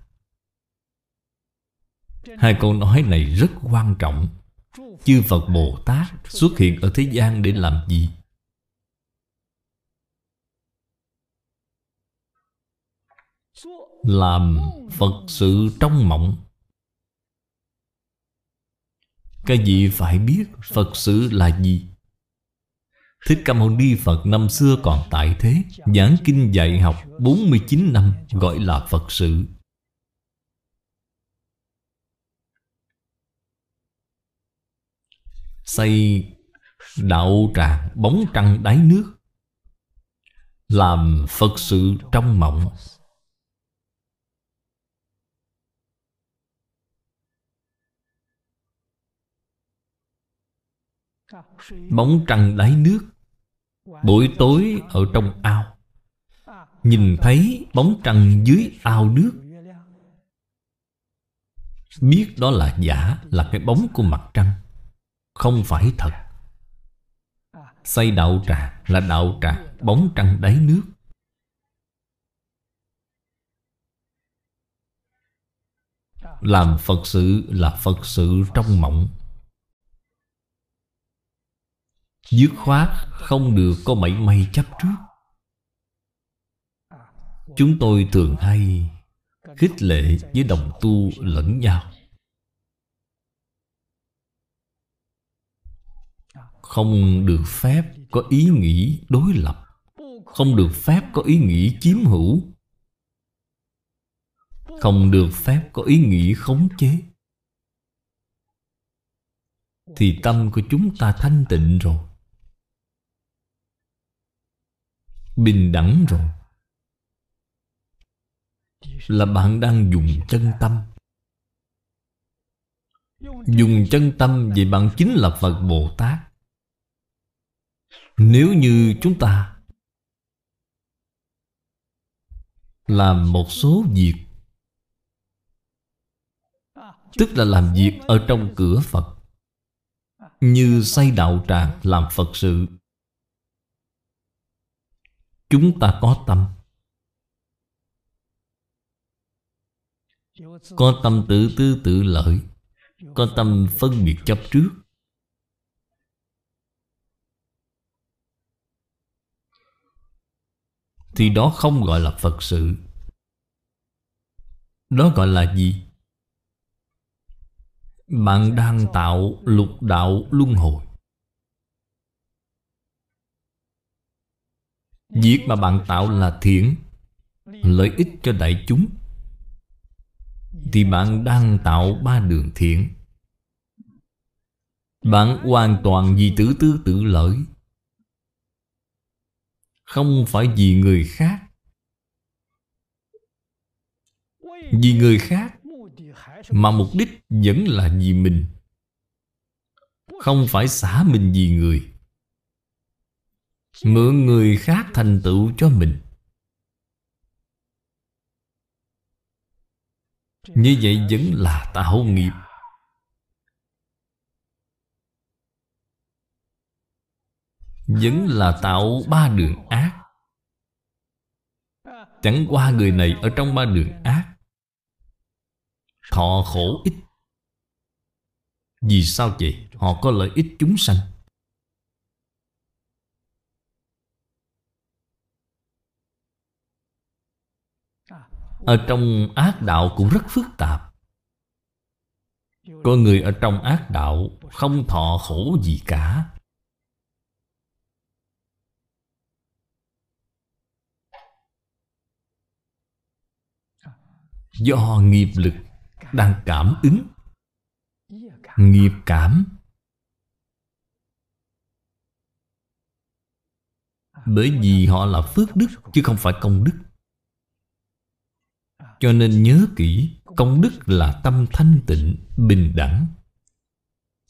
Hai câu nói này rất quan trọng. Chư Phật Bồ Tát xuất hiện ở thế gian để làm gì? Làm Phật sự trong mộng Cái gì phải biết Phật sự là gì? Thích Ca Mâu Ni Phật năm xưa còn tại thế, Giảng kinh dạy học 49 năm Gọi là Phật sự Xây đạo tràng bóng trăng đáy nước, Làm Phật sự trong mộng. Bóng trăng đáy nước, Buổi tối ở trong ao. Nhìn thấy bóng trăng dưới ao nước, Biết đó là giả, Là cái bóng của mặt trăng. Không phải thật. Xây đạo tràng là đạo tràng Bóng trăng đáy nước. Làm Phật sự là Phật sự trong mộng. Dứt khoát không được có mảy may chấp trước. Chúng tôi thường hay khích lệ với đồng tu lẫn nhau. Không được phép có ý nghĩ đối lập. Không được phép có ý nghĩ chiếm hữu. Không được phép có ý nghĩ khống chế. Thì tâm của chúng ta thanh tịnh rồi. Bình đẳng rồi. Là bạn đang dùng chân tâm. Dùng chân tâm vậy bạn chính là phật bồ tát nếu như chúng ta làm một số việc, tức là làm việc ở trong cửa phật, như xây đạo tràng, làm phật sự, Chúng ta có tâm. Có tâm tự tư tự lợi, Có tâm phân biệt chấp trước. Thì đó không gọi là Phật sự. Đó gọi là gì? Bạn đang tạo, lục đạo, luân hồi. Việc mà bạn tạo là thiện, Lợi ích cho đại chúng, Thì bạn đang tạo ba đường thiện. Bạn hoàn toàn vì tử tư tự lợi không phải vì người khác. Vì người khác Mà mục đích vẫn là vì mình, Không phải xả mình vì người. Mượn người khác thành tựu cho mình. Như vậy vẫn là tạo nghiệp. Vẫn là tạo ba đường ác. Chẳng qua người này ở trong ba đường ác. Thọ khổ ít. Vì sao vậy? Họ có lợi ích chúng sanh. Ở trong ác đạo cũng rất phức tạp. Có người ở trong ác đạo Không thọ khổ gì cả. Do nghiệp lực đang cảm ứng. Nghiệp cảm. Bởi vì họ là phước đức, Chứ không phải công đức. Cho nên nhớ kỹ, Công đức là tâm thanh tịnh, Bình đẳng.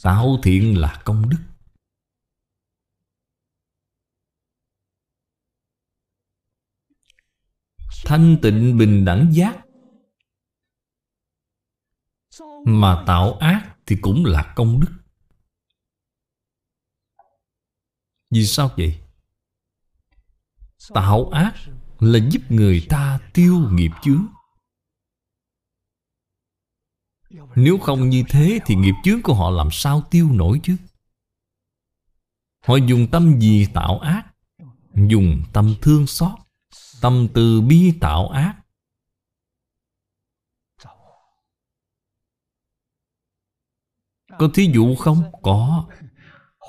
Tạo thiện là công đức. Thanh tịnh, bình đẳng giác mà tạo ác thì cũng là công đức. Vì sao vậy? Tạo ác là giúp người ta tiêu nghiệp chướng. Nếu không như thế thì nghiệp chướng của họ làm sao tiêu nổi chứ? Họ dùng tâm gì tạo ác, Dùng tâm thương xót, Tâm từ bi tạo ác Có thí dụ không? Có.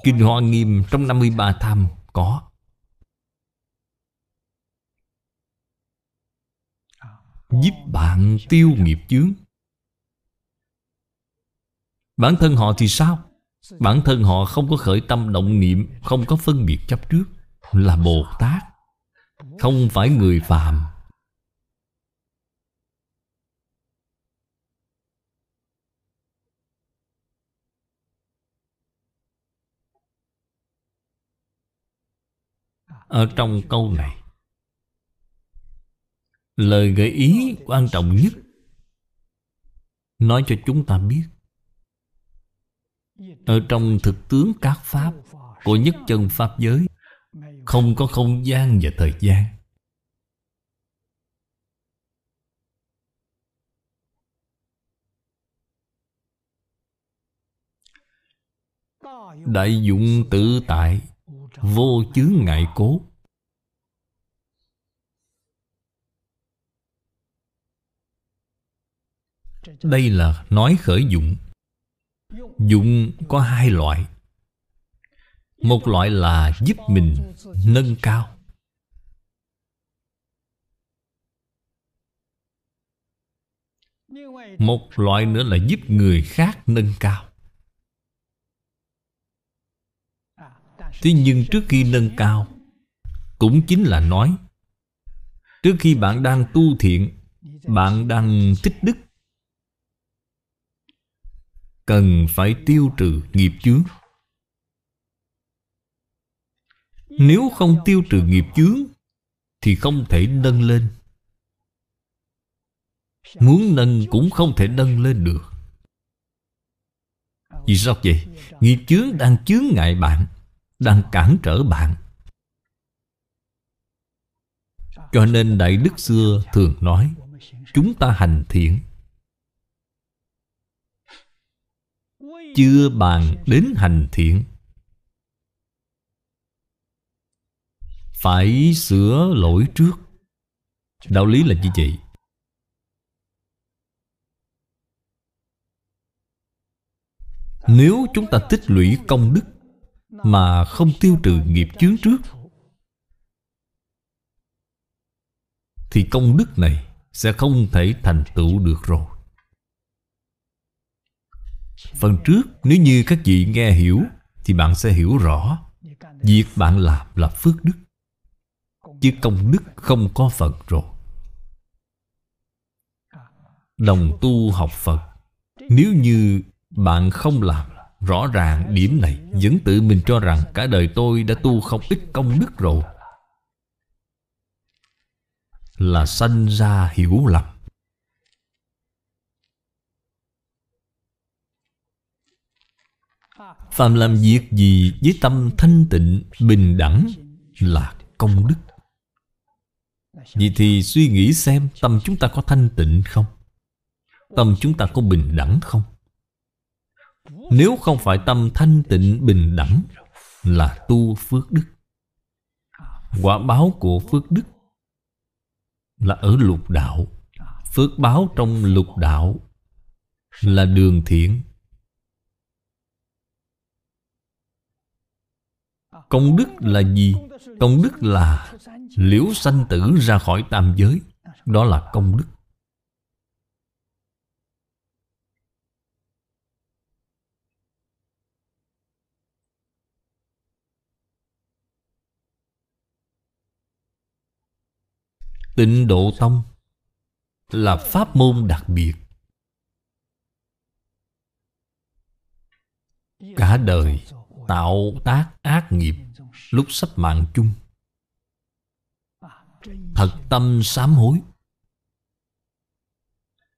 Kinh Hoa Nghiêm trong 53 tham, có. Giúp bạn tiêu nghiệp chướng. Bản thân họ thì sao? Bản thân họ không có khởi tâm động niệm, Không có phân biệt chấp trước, Là Bồ Tát. Không phải người phàm. Ở trong câu này. Lời gợi ý quan trọng nhất. Nói cho chúng ta biết. Ở trong thực tướng các pháp Của nhất chân Pháp giới, Không có không gian và thời gian. Đại dụng tự tại Vô chướng ngại cố. Đây là nói khởi dụng. Dụng có hai loại. Một loại là giúp mình nâng cao. Một loại nữa là giúp người khác nâng cao. Thế nhưng trước khi nâng cao, Cũng chính là nói, Trước khi bạn đang tu thiện, Bạn đang tích đức, Cần phải tiêu trừ nghiệp chướng. Nếu không tiêu trừ nghiệp chướng, Thì không thể nâng lên. Muốn nâng cũng không thể nâng lên được. Vì sao vậy? Nghiệp chướng đang chướng ngại bạn. Đang cản trở bạn. Cho nên Đại Đức xưa thường nói, Chúng ta hành thiện. Chưa bàn đến hành thiện, Phải sửa lỗi trước. Đạo lý là như vậy. Nếu chúng ta tích lũy công đức mà không tiêu trừ nghiệp chướng trước. Thì công đức này sẽ không thể thành tựu được rồi. Phần trước, nếu như các vị nghe hiểu, Thì bạn sẽ hiểu rõ Việc bạn làm là phước đức, Chứ công đức không có Phật rồi. Đồng tu học Phật, Nếu như bạn không làm rõ ràng điểm này Vẫn tự mình cho rằng cả đời tôi đã tu không ít công đức rồi Là sanh ra hiểu lầm Phạm làm việc gì với tâm thanh tịnh, bình đẳng là công đức Vậy thì suy nghĩ xem tâm chúng ta có thanh tịnh không? Tâm chúng ta có bình đẳng không? Nếu không phải tâm thanh tịnh bình đẳng Là tu phước đức. Quả báo của phước đức Là ở lục đạo. Phước báo trong lục đạo Là đường thiện. Công đức là gì? Công đức là liễu sanh tử ra khỏi tam giới. Đó là công đức. Tịnh Độ Tông Là pháp môn đặc biệt. Cả đời tạo tác ác nghiệp Lúc sắp mạng chung. Thật tâm sám hối.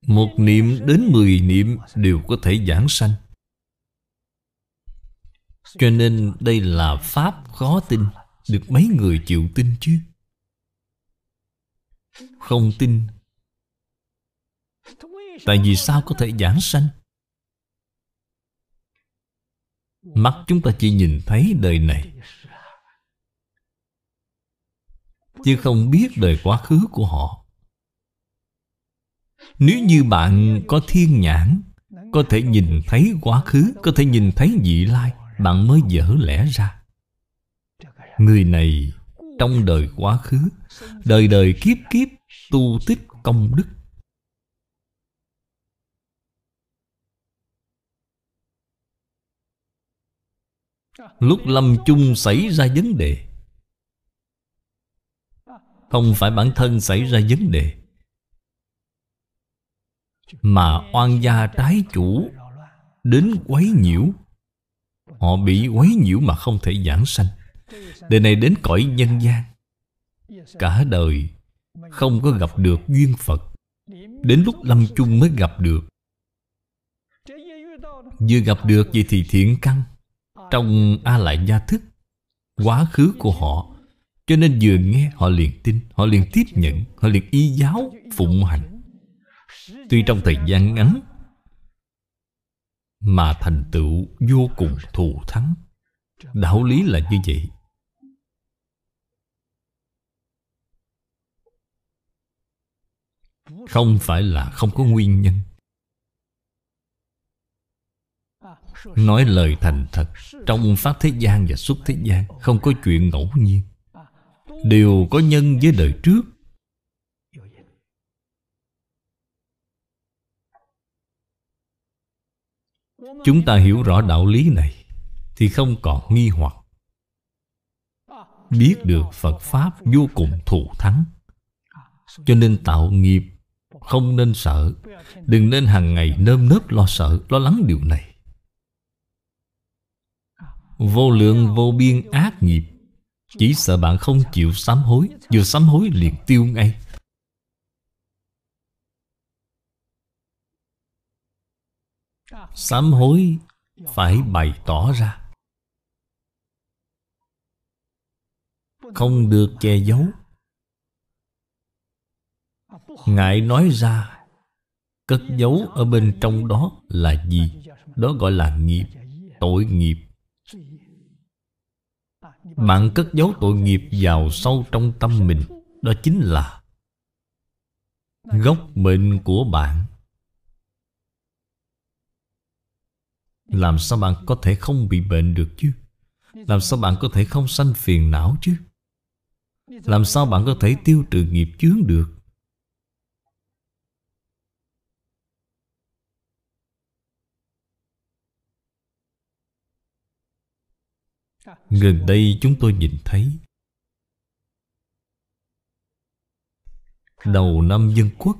Một niệm đến mười niệm Đều có thể giảng sanh. Cho nên đây là pháp khó tin, Được mấy người chịu tin chứ? Không tin. Tại vì sao có thể giảng sanh? Mắt chúng ta chỉ nhìn thấy đời này. Chứ không biết đời quá khứ của họ. Nếu như bạn có thiên nhãn, Có thể nhìn thấy quá khứ, Có thể nhìn thấy vị lai, Bạn mới dở lẽ ra. Người này trong đời quá khứ Đời đời kiếp kiếp, tu tích công đức. Lúc lâm chung xảy ra vấn đề. Không phải bản thân xảy ra vấn đề, Mà oan gia trái chủ Đến quấy nhiễu. Họ bị quấy nhiễu mà không thể giảng sanh. Đời này đến cõi nhân gian. Cả đời Không có gặp được duyên Phật. Đến lúc lâm chung mới gặp được. Vừa gặp được vậy thì thiện căn, Trong A Lại Gia Thức, Quá khứ của họ, Cho nên vừa nghe họ liền tin, Họ liền tiếp nhận, Họ liền y giáo, phụng hành. Tuy trong thời gian ngắn, Mà thành tựu vô cùng thù thắng. Đạo lý là như vậy. Không phải là không có nguyên nhân. Nói lời thành thật, Trong Pháp thế gian và xuất thế gian Không có chuyện ngẫu nhiên. Đều có nhân với đời trước. Chúng ta hiểu rõ đạo lý này Thì không còn nghi hoặc. Biết được Phật Pháp vô cùng thù thắng, Cho nên tạo nghiệp không nên sợ. Đừng nên hàng ngày nơm nớp lo sợ, Lo lắng điều này. Vô lượng vô biên ác nghiệp, Chỉ sợ bạn không chịu sám hối, Vừa sám hối liền tiêu ngay. Sám hối phải bày tỏ ra. Không được che giấu Ngài nói ra, Cất giấu ở bên trong đó là gì? Đó gọi là nghiệp, Tội nghiệp. Bạn cất giấu tội nghiệp vào sâu trong tâm mình, Đó chính là Gốc bệnh của bạn. Làm sao bạn có thể không bị bệnh được chứ? Làm sao bạn có thể không sanh phiền não chứ? Làm sao bạn có thể tiêu trừ nghiệp chướng được? Gần đây chúng tôi nhìn thấy Đầu năm dân quốc.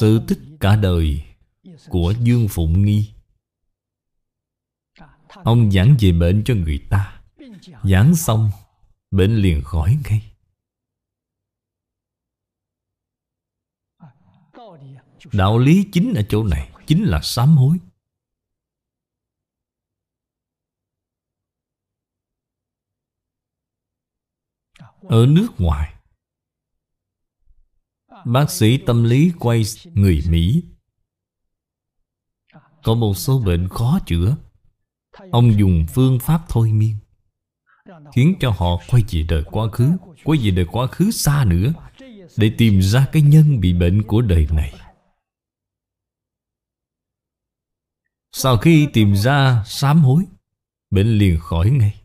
Sự tích cả đời Của Dương Phụng Nghi. Ông giảng về bệnh cho người ta. Giảng xong, Bệnh liền khỏi ngay. Đạo lý chính ở chỗ này Chính là sám hối. Ở nước ngoài. Bác sĩ tâm lý quay người mỹ. Có một số bệnh khó chữa. Ông dùng phương pháp thôi miên, khiến cho họ quay về đời quá khứ, quay về đời quá khứ xa nữa, Để tìm ra cái nhân bị bệnh của đời này. Sau khi tìm ra sám hối, Bệnh liền khỏi ngay.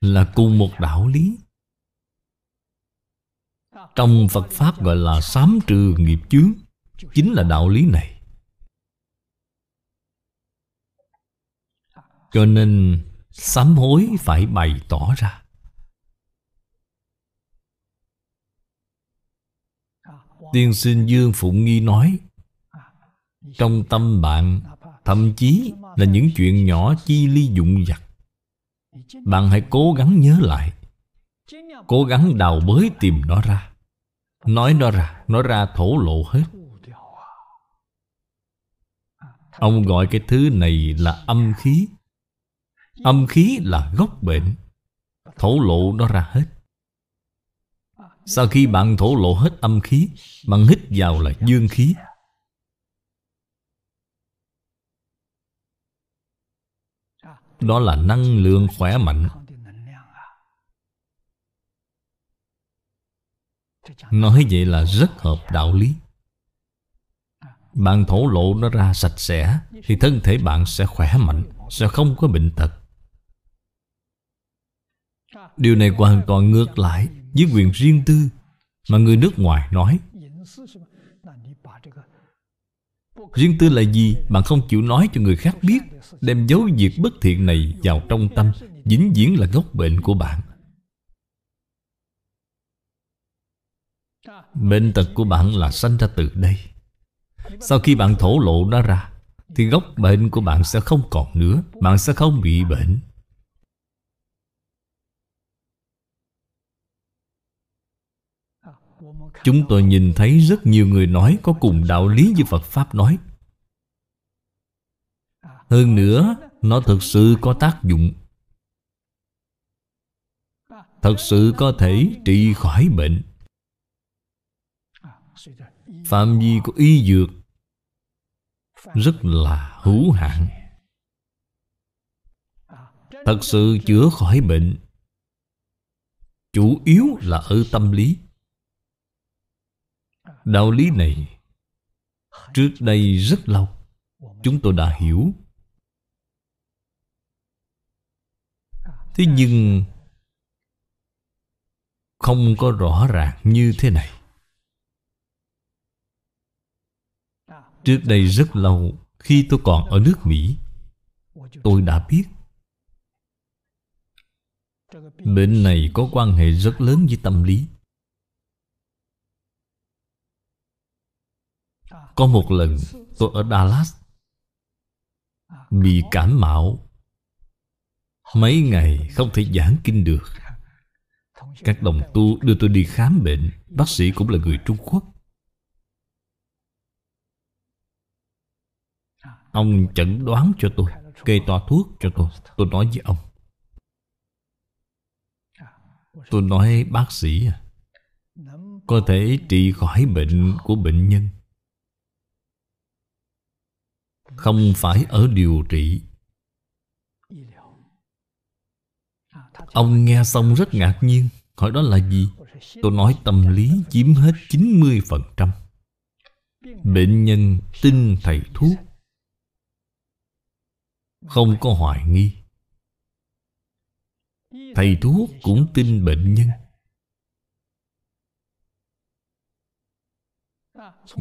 Là cùng một đạo lý. Trong Phật Pháp gọi là sám trừ nghiệp chướng, Chính là đạo lý này. Cho nên, sám hối phải bày tỏ ra. Tiên sinh Dương Phụng Nghi nói, Trong tâm bạn, Thậm chí là những chuyện nhỏ chi ly dụng vặt bạn hãy cố gắng nhớ lại. Cố gắng đào bới tìm nó ra. Nói nó ra Nó ra thổ lộ hết. Ông gọi cái thứ này là âm khí. Âm khí là gốc bệnh. Thổ lộ nó ra hết. Sau khi bạn thổ lộ hết âm khí, Bạn hít vào là dương khí. Đó là năng lượng khỏe mạnh. Nói vậy là rất hợp đạo lý. Bạn thổ lộ nó ra sạch sẽ, Thì thân thể bạn sẽ khỏe mạnh, Sẽ không có bệnh tật. Điều này hoàn toàn ngược lại Với quyền riêng tư Mà người nước ngoài nói. Riêng tư là gì? Bạn không chịu nói cho người khác biết. Đem dấu việc bất thiện này vào trong tâm, Vĩnh viễn là gốc bệnh của bạn. Bệnh tật của bạn là sanh ra từ đây. Sau khi bạn thổ lộ nó ra, Thì gốc bệnh của bạn sẽ không còn nữa, Bạn sẽ không bị bệnh. Chúng tôi nhìn thấy rất nhiều người nói Có cùng đạo lý như Phật Pháp nói. Hơn nữa, Nó thực sự có tác dụng. Thật sự có thể trị khỏi bệnh. Phạm vi của y dược Rất là hữu hạn. Thật sự chữa khỏi bệnh Chủ yếu là ở tâm lý. Đạo lý này Trước đây rất lâu, Chúng tôi đã hiểu. Thế nhưng Không có rõ ràng như thế này. Trước đây rất lâu, Khi tôi còn ở nước Mỹ, Tôi đã biết. Bệnh này có quan hệ rất lớn với tâm lý. Có một lần, tôi ở Dallas, Bị cảm mạo. Mấy ngày không thể giảng kinh được. Các đồng tu đưa tôi đi khám bệnh. Bác sĩ cũng là người Trung Quốc. Ông chẩn đoán cho tôi, Kê toa thuốc cho tôi. Tôi nói với ông. Tôi nói, bác sĩ à Có thể trị khỏi bệnh của bệnh nhân. Không phải ở điều trị Ông nghe xong rất ngạc nhiên. Hỏi đó là gì? Tôi nói tâm lý chiếm hết 90% Bệnh nhân tin thầy thuốc. Không có hoài nghi. Thầy thuốc cũng tin bệnh nhân.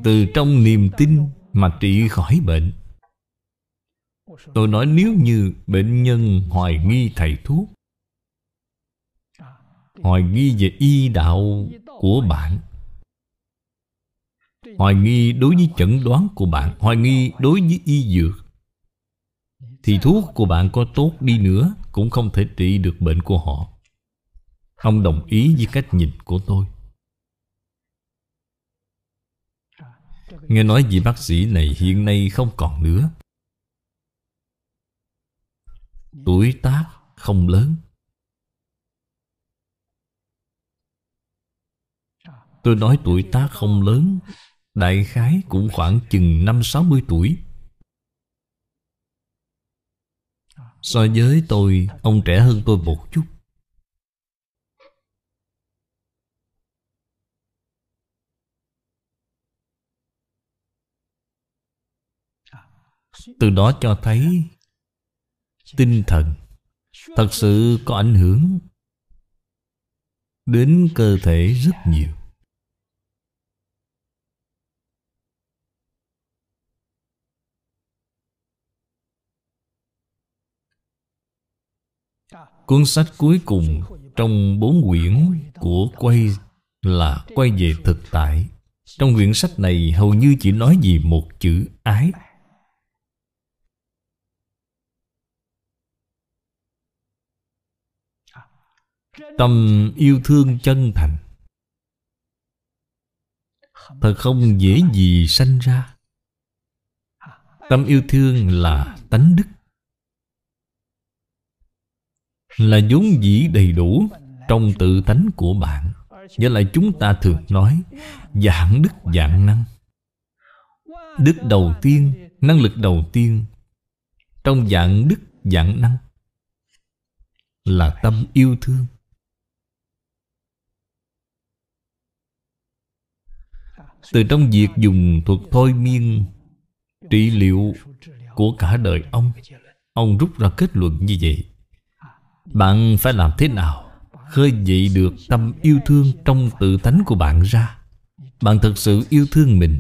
Từ trong niềm tin mà trị khỏi bệnh. Tôi nói nếu như bệnh nhân hoài nghi thầy thuốc Hoài nghi về y đạo của bạn. Hoài nghi đối với chẩn đoán của bạn. Hoài nghi đối với y dược. Thì thuốc của bạn có tốt đi nữa, Cũng không thể trị được bệnh của họ. Ông đồng ý với cách nhìn của tôi. Nghe nói vị bác sĩ này hiện nay không còn nữa. Tuổi tác không lớn. Tôi nói tuổi ta không lớn, Đại khái cũng khoảng chừng năm sáu mươi tuổi. So với tôi, Ông trẻ hơn tôi một chút. Từ đó cho thấy Tinh thần Thật sự có ảnh hưởng Đến cơ thể rất nhiều. Cuốn sách cuối cùng trong bốn quyển của quay là quay về thực tại. Trong quyển sách này hầu như chỉ nói gì một chữ ái. Tâm yêu thương chân thành Thật không dễ gì sanh ra Tâm yêu thương là tánh đức là vốn dĩ đầy đủ trong tự tánh của bạn. Với lại chúng ta thường nói Dạng đức dạng năng. Đức đầu tiên, Năng lực đầu tiên Trong dạng đức dạng năng Là tâm yêu thương. Từ trong việc dùng thuật thôi miên Trị liệu Của cả đời ông Ông rút ra kết luận như vậy bạn phải làm thế nào Khơi dậy được tâm yêu thương Trong tự tánh của bạn ra? Bạn thực sự yêu thương mình?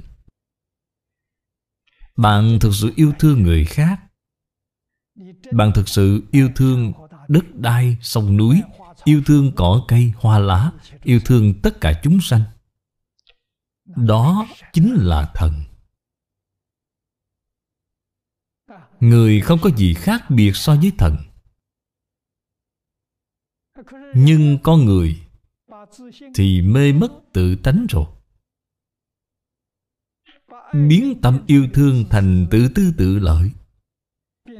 Bạn thực sự yêu thương người khác? Bạn thực sự yêu thương đất đai, sông núi Yêu thương cỏ cây, hoa lá Yêu thương tất cả chúng sanh? Đó chính là thần. Người không có gì khác biệt so với thần nhưng con người thì mê mất tự tánh rồi. Biến tâm yêu thương thành tự tư tự lợi.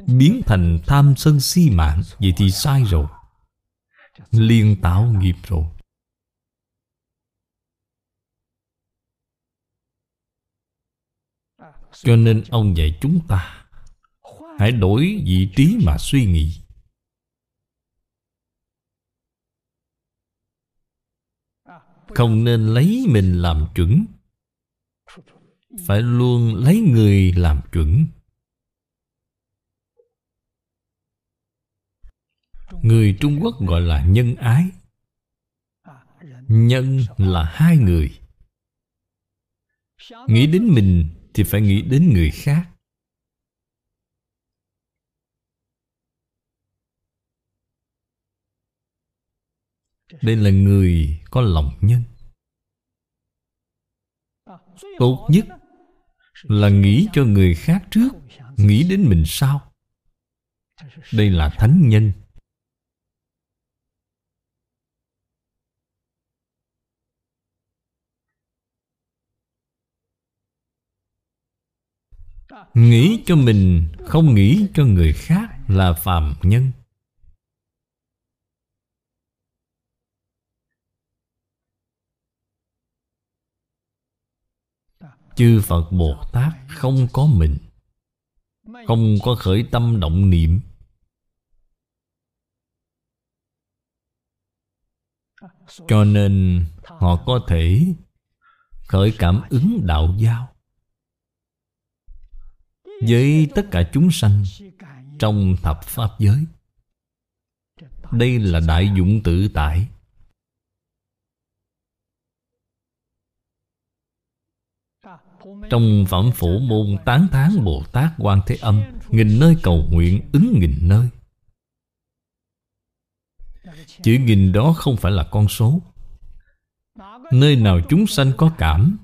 Biến thành tham sân si mạng, vậy thì sai rồi. Liên tạo nghiệp rồi. Cho nên ông dạy chúng ta, hãy đổi vị trí mà suy nghĩ. Không nên lấy mình làm chuẩn. Phải luôn lấy người làm chuẩn. Người Trung Quốc gọi là nhân ái. Nhân là hai người. Nghĩ đến mình thì phải nghĩ đến người khác. Đây là người có lòng nhân. Tốt nhất là nghĩ cho người khác trước, Nghĩ đến mình sau. Đây là thánh nhân. Nghĩ cho mình, Không nghĩ cho người khác Là phàm nhân. Chư Phật Bồ Tát không có mình, Không có khởi tâm động niệm Cho nên họ có thể khởi cảm ứng đạo giao với tất cả chúng sanh trong thập pháp giới. Đây là đại dụng tự tại. Trong Phẩm Phổ Môn tán thán Bồ Tát Quan Thế Âm, Nghìn nơi cầu nguyện ứng nghìn nơi. Chữ nghìn đó không phải là con số. Nơi nào chúng sanh có cảm,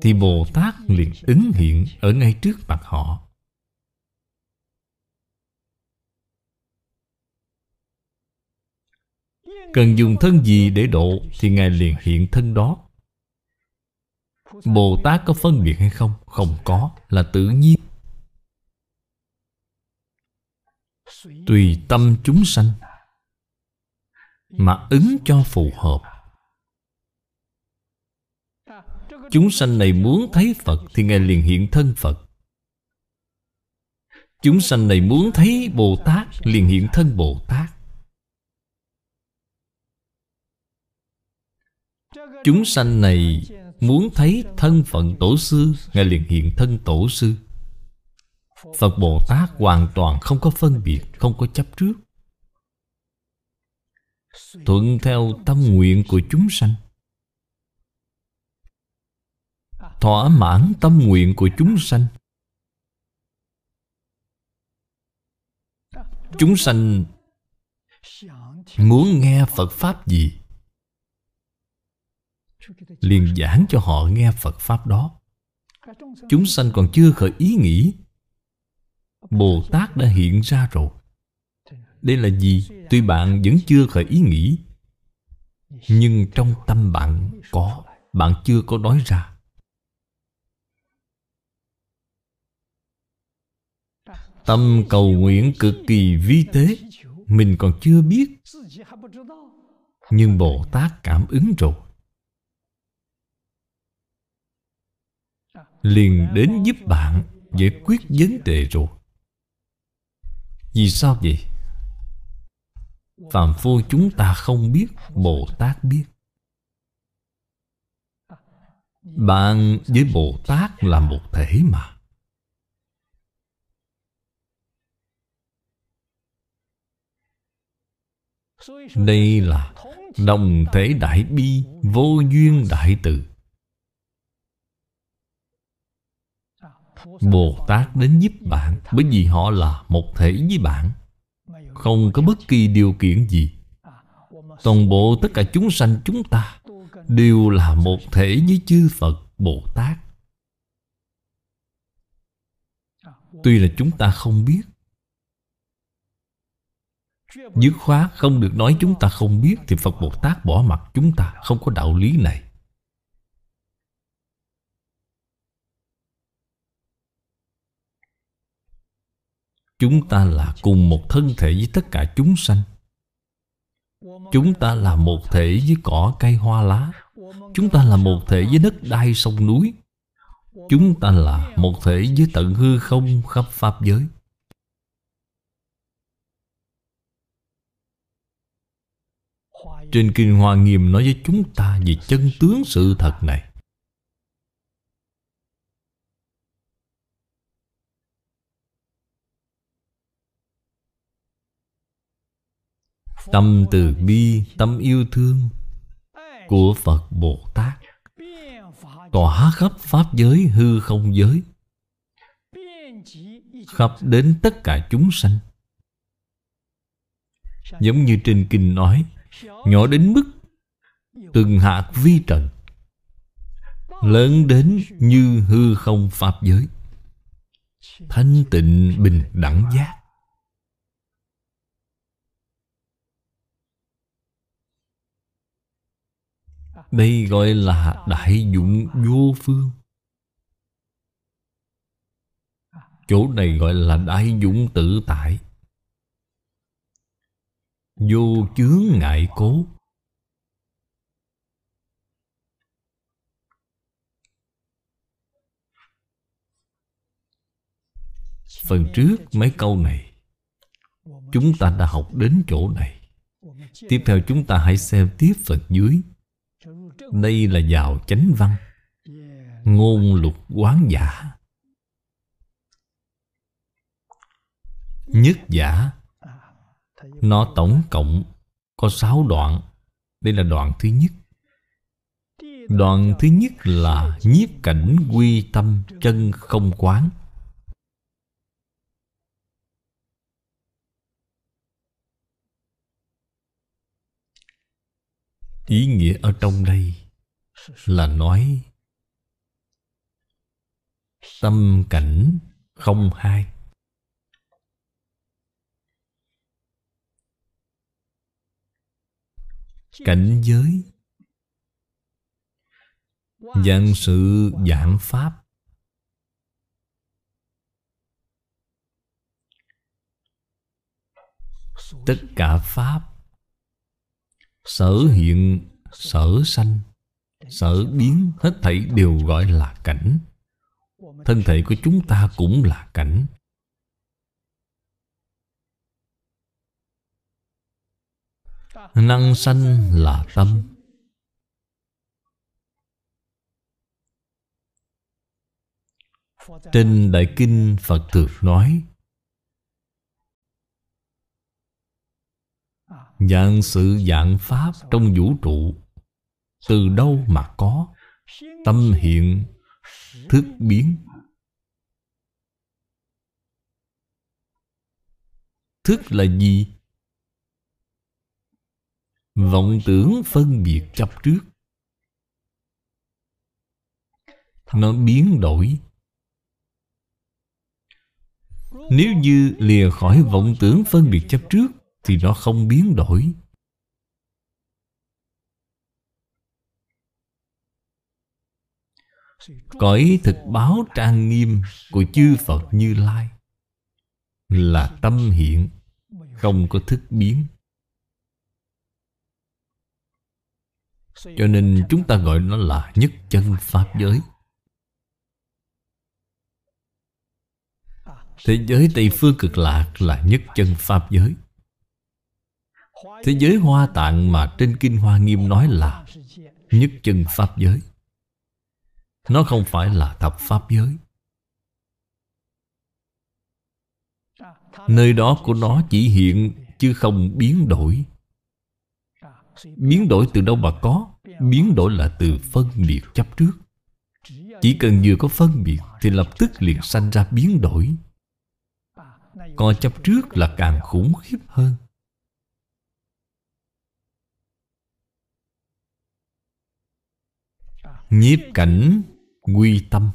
Thì Bồ Tát liền ứng hiện Ở ngay trước mặt họ. Cần dùng thân gì để độ, Thì Ngài liền hiện thân đó. Bồ Tát có phân biệt hay không? Không có, là tự nhiên. Tùy tâm chúng sanh Mà ứng cho phù hợp. Chúng sanh này muốn thấy Phật Thì Ngài liền hiện thân Phật. Chúng sanh này muốn thấy Bồ Tát Liền hiện thân Bồ Tát Chúng sanh này Muốn thấy thân phận tổ sư, Ngài liền hiện thân tổ sư. Phật Bồ Tát hoàn toàn không có phân biệt, Không có chấp trước. Thuận theo tâm nguyện của chúng sanh. Thỏa mãn tâm nguyện của chúng sanh. Chúng sanh Muốn nghe Phật Pháp gì? Liền giảng cho họ nghe Phật Pháp đó. Chúng sanh còn chưa khởi ý nghĩ. Bồ Tát đã hiện ra rồi. Đây là gì? Tuy bạn vẫn chưa khởi ý nghĩ. Nhưng trong tâm bạn có, Bạn chưa có nói ra. Tâm cầu nguyện cực kỳ vi tế. Mình còn chưa biết. Nhưng Bồ Tát cảm ứng rồi. Liền đến giúp bạn giải quyết vấn đề rồi. Vì sao vậy? Phàm phu chúng ta không biết, bồ tát biết. Bạn với bồ tát là một thể mà. Đây là đồng thể đại bi vô duyên đại từ. Bồ Tát đến giúp bạn, Bởi vì họ là một thể với bạn. Không có bất kỳ điều kiện gì. Toàn bộ tất cả chúng sanh chúng ta Đều là một thể với chư Phật Bồ Tát Tuy là chúng ta không biết, Dứt khoát không được nói chúng ta không biết Thì Phật Bồ Tát bỏ mặt chúng ta, Không có đạo lý này. Chúng ta là cùng một thân thể với tất cả chúng sanh. Chúng ta là một thể với cỏ, cây, hoa, lá. Chúng ta là một thể với đất đai, sông, núi. Chúng ta là một thể với tận hư không, khắp Pháp giới. Trên Kinh Hoa Nghiêm nói với chúng ta về chân tướng sự thật này. Tâm từ bi, tâm yêu thương Của Phật Bồ Tát Tỏa khắp Pháp giới hư không giới Khắp đến tất cả chúng sanh. Giống như trên kinh nói Nhỏ đến mức Từng hạt vi trần Lớn đến như hư không Pháp giới. Thanh tịnh bình đẳng giác. Đây gọi là đại dụng vô phương. Chỗ này gọi là đại dụng tự tại. Vô chướng ngại cố. Phần trước mấy câu này, Chúng ta đã học đến chỗ này. Tiếp theo chúng ta hãy xem tiếp phần dưới đây là vào chánh văn. Ngôn lục quán giả. Nhất giả. Nó tổng cộng có sáu đoạn. Đây là đoạn thứ nhất. Đoạn thứ nhất là nhiếp cảnh quy tâm chân không quán. Ý nghĩa ở trong đây là nói, tâm cảnh không hai. Cảnh giới, dạng sự dạng pháp. Tất cả pháp sở hiện sở sanh. Sở biến hết thảy đều gọi là cảnh. Thân thể của chúng ta cũng là cảnh. Năng sanh là tâm. Trên Đại Kinh Phật thường nói, Dạng sự dạng Pháp trong vũ trụ. Từ đâu mà có? Tâm hiện, Thức biến. Thức là gì? Vọng tưởng phân biệt chấp trước. Nó biến đổi. Nếu như lìa khỏi vọng tưởng phân biệt chấp trước, Thì nó không biến đổi. Cõi thực báo trang nghiêm Của chư Phật Như Lai Là tâm hiện, Không có thức biến. Cho nên chúng ta gọi nó là nhất chân Pháp giới. Thế giới Tây Phương cực lạc là nhất chân Pháp giới. Thế giới Hoa Tạng mà trên Kinh Hoa Nghiêm nói là Nhất chân Pháp giới. Nó không phải là thập Pháp giới. Nơi đó của nó chỉ hiện chứ không biến đổi. Biến đổi từ đâu mà có? Biến đổi là từ phân biệt chấp trước. Chỉ cần vừa có phân biệt Thì lập tức liền sanh ra biến đổi. Còn chấp trước là càng khủng khiếp hơn. Nhiếp cảnh quy tâm.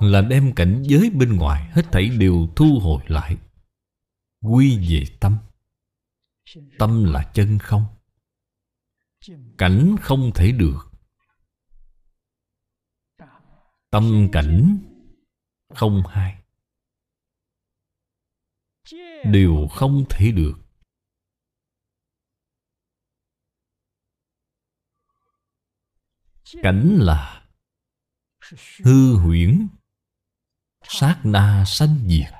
Là đem cảnh giới bên ngoài Hết thảy đều thu hồi lại. Quy về tâm. Tâm là chân không. Cảnh không thể được. Tâm cảnh không hai. Đều không thể được. Cảnh là Hư huyễn, Sát na sanh diệt.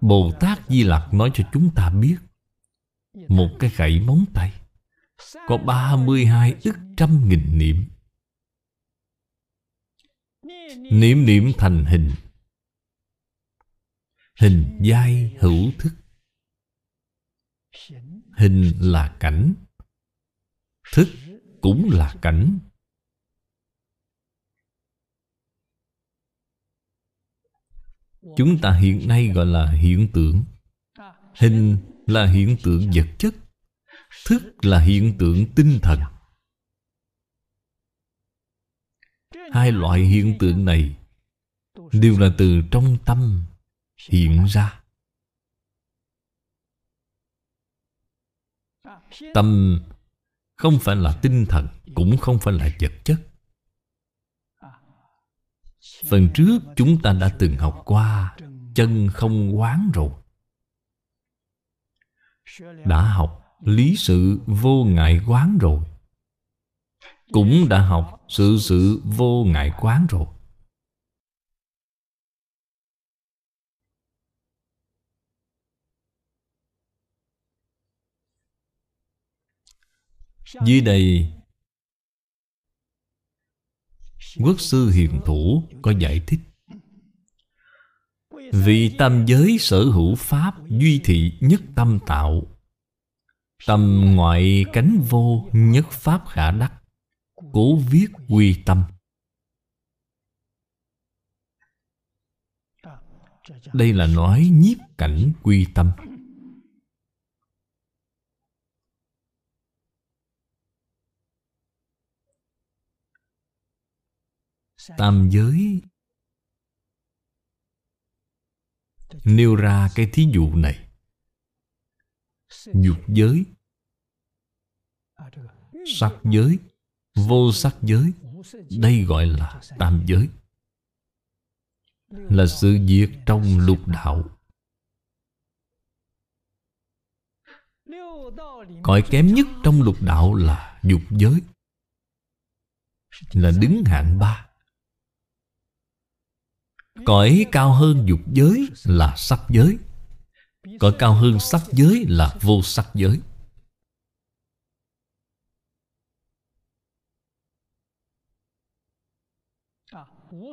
Bồ Tát Di Lặc nói cho chúng ta biết, Một cái gậy móng tay Có 32 ức trăm nghìn niệm. Niệm niệm thành hình. Hình giai hữu thức. Hình là cảnh, Thức cũng là cảnh. Chúng ta hiện nay gọi là hiện tượng. Hình là hiện tượng vật chất. Thức là hiện tượng tinh thần. Hai loại hiện tượng này Đều là từ trong tâm hiện ra. Tâm không phải là tinh thần, Cũng không phải là vật chất. Phần trước chúng ta đã từng học qua, Chân không quán rồi. Đã học lý sự vô ngại quán rồi. Cũng đã học sự sự vô ngại quán rồi. Dưới đây Quốc sư hiền thủ có giải thích. Vì tam giới sở hữu pháp Duy thị nhất tâm tạo, Tâm ngoại cánh vô Nhất pháp khả đắc, Cố viết quy tâm. Đây là nói nhiếp cảnh quy tâm. Tam giới. Nêu ra cái thí dụ này. Dục giới. Sắc giới. Vô sắc giới. Đây gọi là tam giới. Là sự việc trong lục đạo. Cõi kém nhất trong lục đạo là dục giới. Là đứng hạng ba. Cõi cao hơn dục giới là sắc giới. Cõi cao hơn sắc giới là vô sắc giới.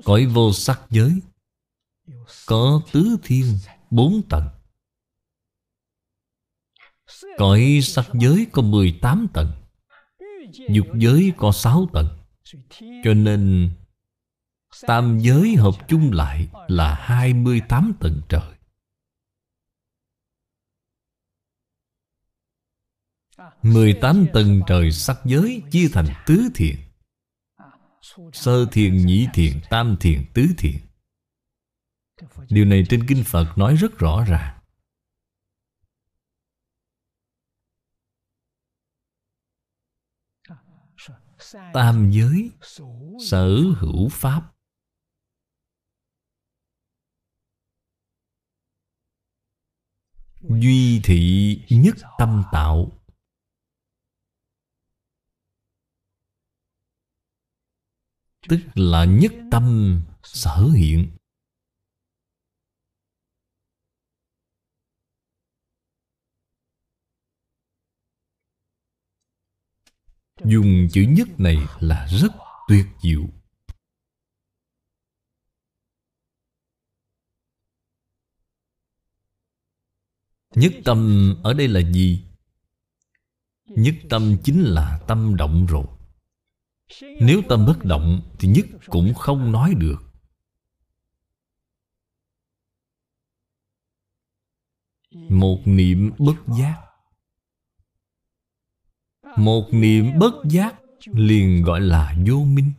Cõi vô sắc giới Có tứ thiên bốn tầng. Cõi sắc giới có 18 tầng, Dục giới có 6 tầng. Cho nên Tam giới hợp chung lại là 28 tầng trời. 18 tầng trời sắc giới chia thành tứ thiện Sơ thiện, nhị thiện, tam thiện, tứ thiện Điều này trên Kinh Phật nói rất rõ ràng. Tam giới Sở hữu Pháp. Duy thị nhất tâm tạo. Tức là nhất tâm sở hiện. Dùng chữ nhất này là rất tuyệt diệu. Nhất tâm ở đây là gì? Nhất tâm chính là tâm động rồi. Nếu tâm bất động Thì nhất cũng không nói được. Một niệm bất giác. Một niệm bất giác Liền gọi là vô minh.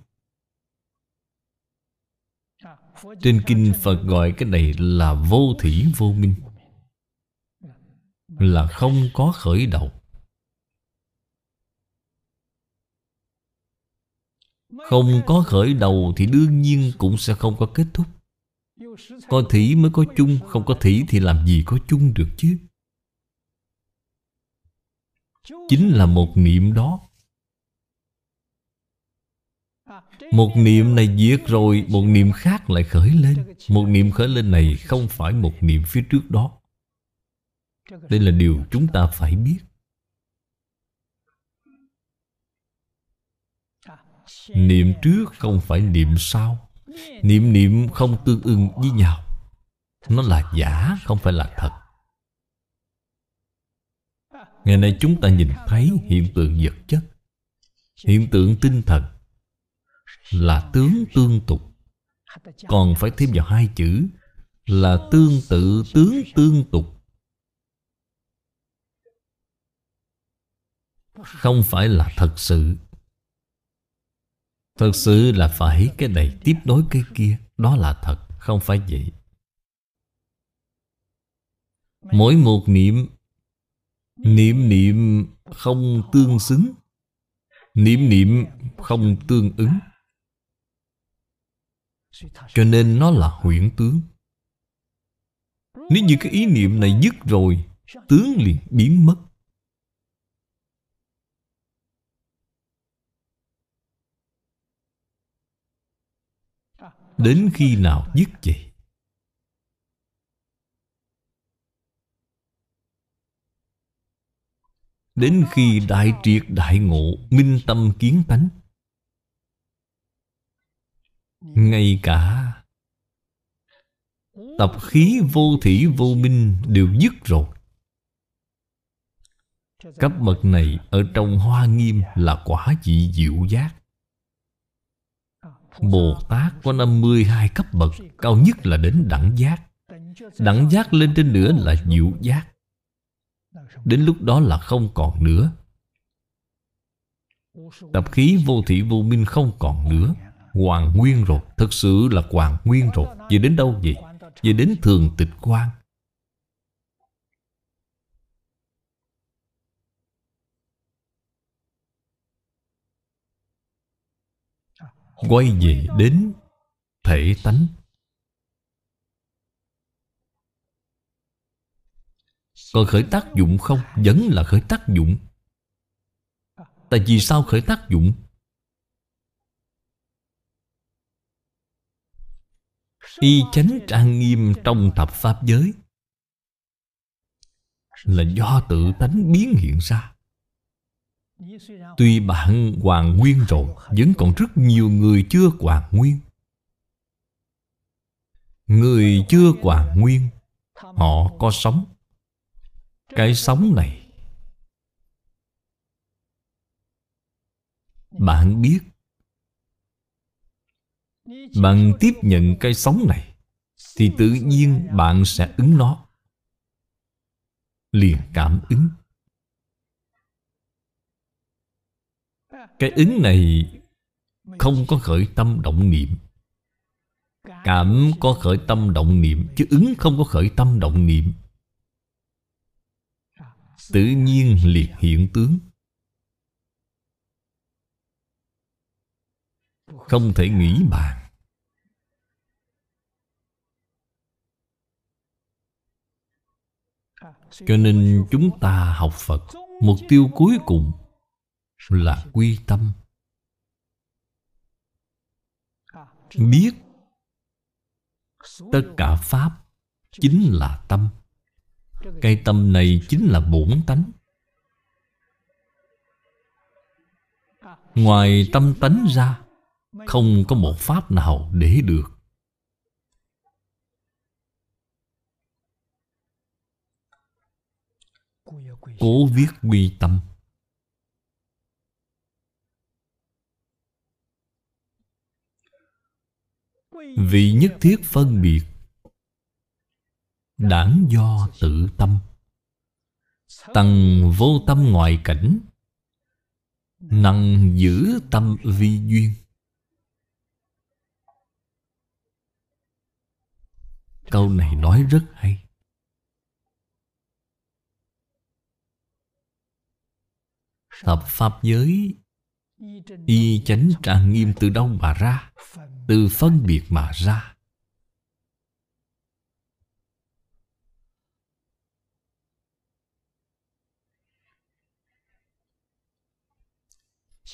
Trên kinh Phật gọi cái này là vô thủy vô minh. Là không có khởi đầu. Không có khởi đầu thì đương nhiên cũng sẽ không có kết thúc. Có thủy mới có chung, Không có thủy thì làm gì có chung được chứ? Chính là một niệm đó. Một niệm này diệt rồi, Một niệm khác lại khởi lên. Một niệm khởi lên này không phải một niệm phía trước đó. Đây là điều chúng ta phải biết. Niệm trước không phải niệm sau. Niệm niệm không tương ưng với nhau. Nó là giả, không phải là thật. Ngày nay chúng ta nhìn thấy hiện tượng vật chất. Hiện tượng tinh thần Là tướng tương tục. Còn phải thêm vào hai chữ Là tương tự, tướng tương tục. Không phải là thật sự. Thật sự là phải cái này tiếp nối cái kia. Đó là thật, không phải vậy. Mỗi một niệm Niệm niệm không tương xứng. Niệm niệm không tương ứng. Cho nên nó là huyễn tướng. Nếu như cái ý niệm này dứt rồi Tướng liền biến mất. Đến khi nào dứt vậy? Đến khi đại triệt đại ngộ, Minh tâm kiến tánh. Ngay cả Tập khí vô thủy vô minh Đều dứt rồi. Cấp bậc này Ở trong hoa nghiêm là quả dị diệu giác. Bồ Tát có 52 cấp bậc, Cao nhất là đến đẳng giác. Đẳng giác lên trên nữa là diệu giác. Đến lúc đó là không còn nữa. Tập khí vô thị vô minh không còn nữa. Hoàn nguyên rồi Thật sự là hoàn nguyên rồi. Về đến đâu vậy? Về đến thường tịch quan. Quay về đến thể tánh. Còn khởi tác dụng không? Vẫn là khởi tác dụng. Tại vì sao khởi tác dụng? Y chánh trang nghiêm trong thập pháp giới Là do tự tánh biến hiện ra. Tuy bạn hoàn nguyên rồi, Vẫn còn rất nhiều người chưa hoàn nguyên. Người chưa hoàn nguyên, Họ có sống. Cái sống này, Bạn biết. Bạn tiếp nhận cái sống này, Thì tự nhiên bạn sẽ ứng nó. Liền cảm ứng. Cái ứng này Không có khởi tâm động niệm. Cảm có khởi tâm động niệm, Chứ ứng không có khởi tâm động niệm. Tự nhiên liệt hiện tướng. Không thể nghĩ bàn. Cho nên chúng ta học Phật, Mục tiêu cuối cùng là quy tâm. Biết Tất cả Pháp Chính là tâm. Cái tâm này chính là bổn tánh. Ngoài tâm tánh ra Không có một Pháp nào để được. Cố viết quy tâm Vì nhất thiết phân biệt. Đảng do tự tâm. Tầng vô tâm ngoại cảnh. Năng giữ tâm vi duyên. Câu này nói rất hay. Thập Pháp giới Y chánh trang nghiêm từ đâu mà ra? Từ phân biệt mà ra.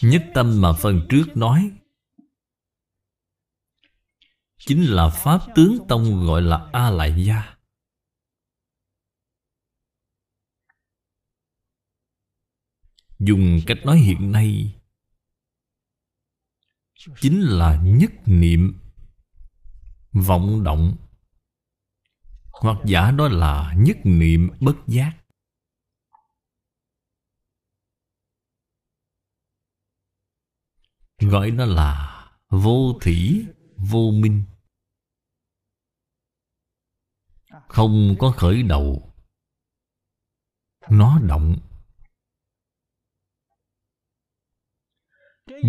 Nhất tâm mà phần trước nói Chính là Pháp tướng Tông gọi là A Lại Gia Dùng cách nói hiện nay Chính là nhất niệm Vọng động. Hoặc giả đó là nhất niệm bất giác. Gọi nó là vô thủy, vô minh. Không có khởi đầu. Nó động.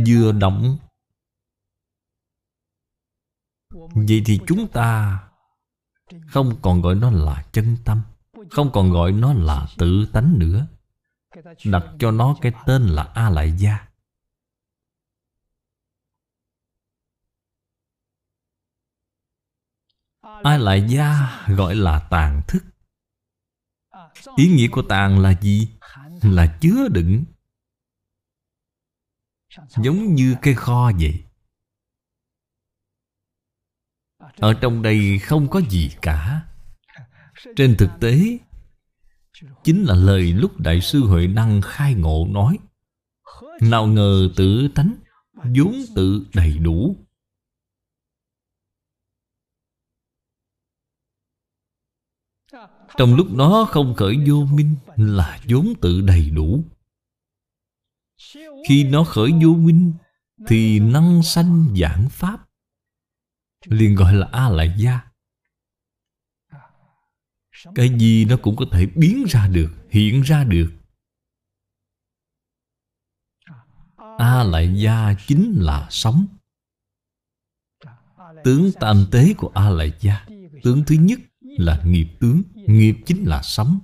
Vừa động Vậy thì chúng ta Không còn gọi nó là chân tâm Không còn gọi nó là tự tánh nữa. Đặt cho nó cái tên là A Lại Gia. A Lại Gia gọi là tàn thức. Ý nghĩa của tàn là gì? Là chứa đựng. Giống như cái kho vậy Ở trong đây không có gì cả. Trên thực tế, Chính là lời lúc Đại sư Huệ Năng khai ngộ nói, Nào ngờ tự tánh, vốn tự đầy đủ. Trong lúc nó không khởi vô minh Là vốn tự đầy đủ. Khi nó khởi vô minh Thì năng sanh giảng pháp liền gọi là a lại gia. Cái gì nó cũng có thể biến ra được, hiện ra được. A lại gia chính là sống. Tướng tam tế của a lại gia, tướng thứ nhất là nghiệp tướng, nghiệp chính là sống.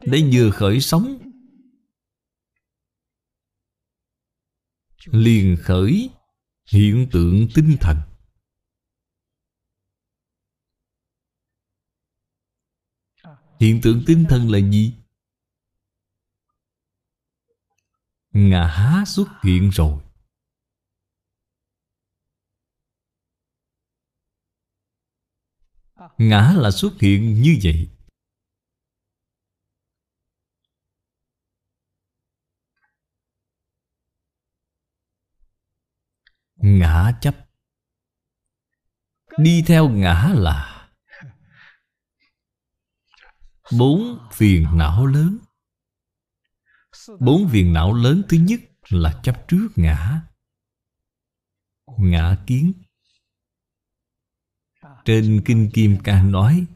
Để vừa khởi sống, liền khởi hiện tượng tinh thần. Hiện tượng tinh thần là gì? Ngã xuất hiện rồi. Ngã là xuất hiện như vậy. Ngã chấp. Đi theo ngã là Bốn phiền não lớn. Bốn phiền não lớn thứ nhất là chấp trước ngã. Ngã kiến. Trên Kinh Kim Cang nói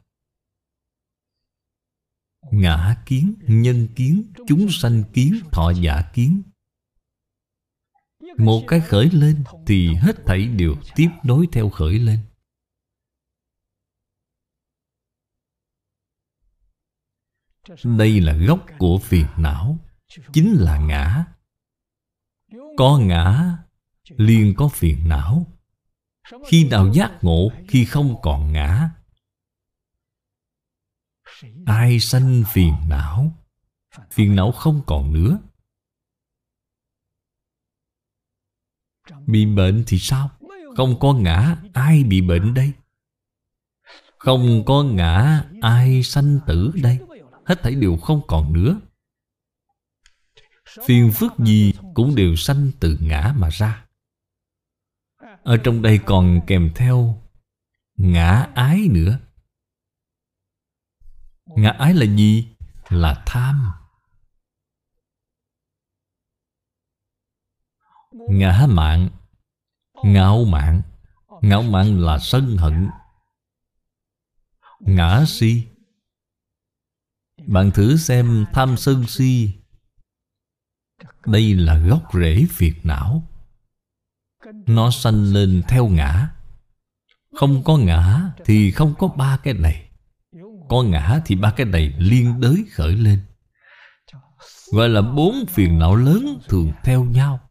Ngã kiến, nhân kiến, chúng sanh kiến, thọ giả kiến. Một cái khởi lên Thì hết thảy đều tiếp nối theo khởi lên. Đây là gốc của phiền não, Chính là ngã. Có ngã, liền có phiền não. Khi nào giác ngộ, Khi không còn ngã. Ai sanh phiền não? Phiền não không còn nữa. Bị bệnh thì sao? Không có ngã Ai bị bệnh đây? Không có ngã Ai sanh tử đây? Hết thảy đều không còn nữa. Phiền phức gì cũng đều sanh từ ngã mà ra. Ở trong đây còn kèm theo Ngã ái nữa. Ngã ái là gì? Là tham Ngã mạng. Ngạo mạng. Ngạo mạng là sân hận. Ngã si. Bạn thử xem tham sân si. Đây là gốc rễ phiền não. Nó sanh lên theo ngã. Không có ngã thì không có ba cái này. Có ngã thì ba cái này liên đới khởi lên. Gọi là bốn phiền não lớn thường theo nhau.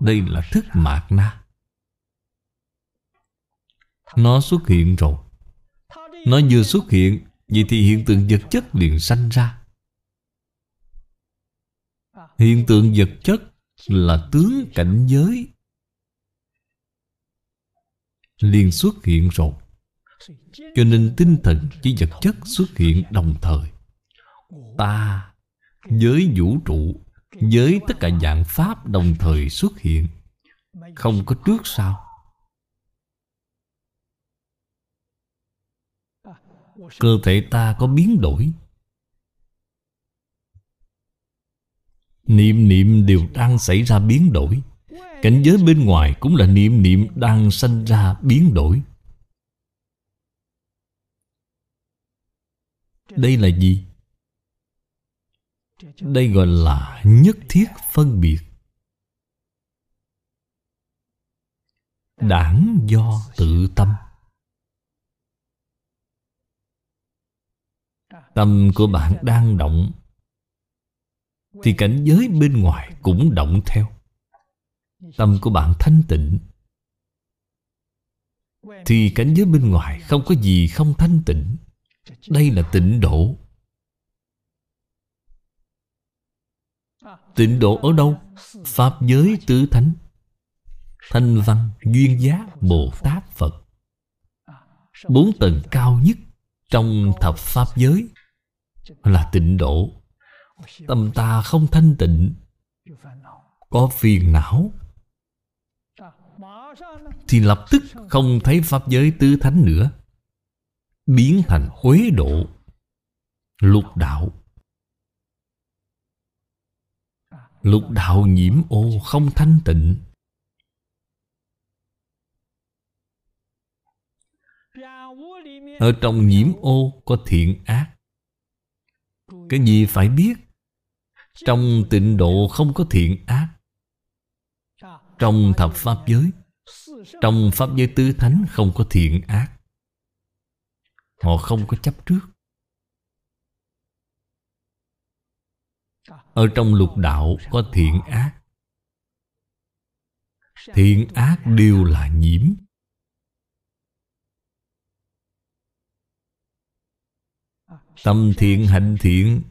Đây là thức mạc na. Nó xuất hiện rồi. Nó vừa xuất hiện, Vậy thì hiện tượng vật chất liền sanh ra. Hiện tượng vật chất là tướng cảnh giới liền xuất hiện rồi. Cho nên tinh thần với vật chất xuất hiện đồng thời. Ta với vũ trụ với tất cả dạng Pháp đồng thời xuất hiện, Không có trước sau. Cơ thể ta có biến đổi. Niệm niệm đều đang xảy ra biến đổi. Cảnh giới bên ngoài cũng là niệm niệm đang sanh ra biến đổi. Đây là gì? Đây gọi là nhất thiết phân biệt. Đảng do tự tâm. Tâm của bạn đang động, Thì cảnh giới bên ngoài cũng động theo. Tâm của bạn thanh tịnh, Thì cảnh giới bên ngoài không có gì không thanh tịnh. Đây là tịnh độ. Tịnh độ ở đâu? Pháp giới tứ thánh. Thanh văn, duyên giác, Bồ Tát Phật. Bốn tầng cao nhất Trong thập Pháp giới Là tịnh độ. Tâm ta không thanh tịnh. Có phiền não. Thì lập tức không thấy Pháp giới tứ thánh nữa. Biến thành huế độ lục đạo. Lục đạo nhiễm ô không thanh tịnh. Ở trong nhiễm ô có thiện ác. Cái gì phải biết? Trong tịnh độ không có thiện ác. Trong thập pháp giới, trong pháp giới tứ thánh không có thiện ác. Họ không có chấp trước. Ở trong lục đạo có thiện ác. Thiện ác đều là nhiễm. Tâm thiện, hạnh thiện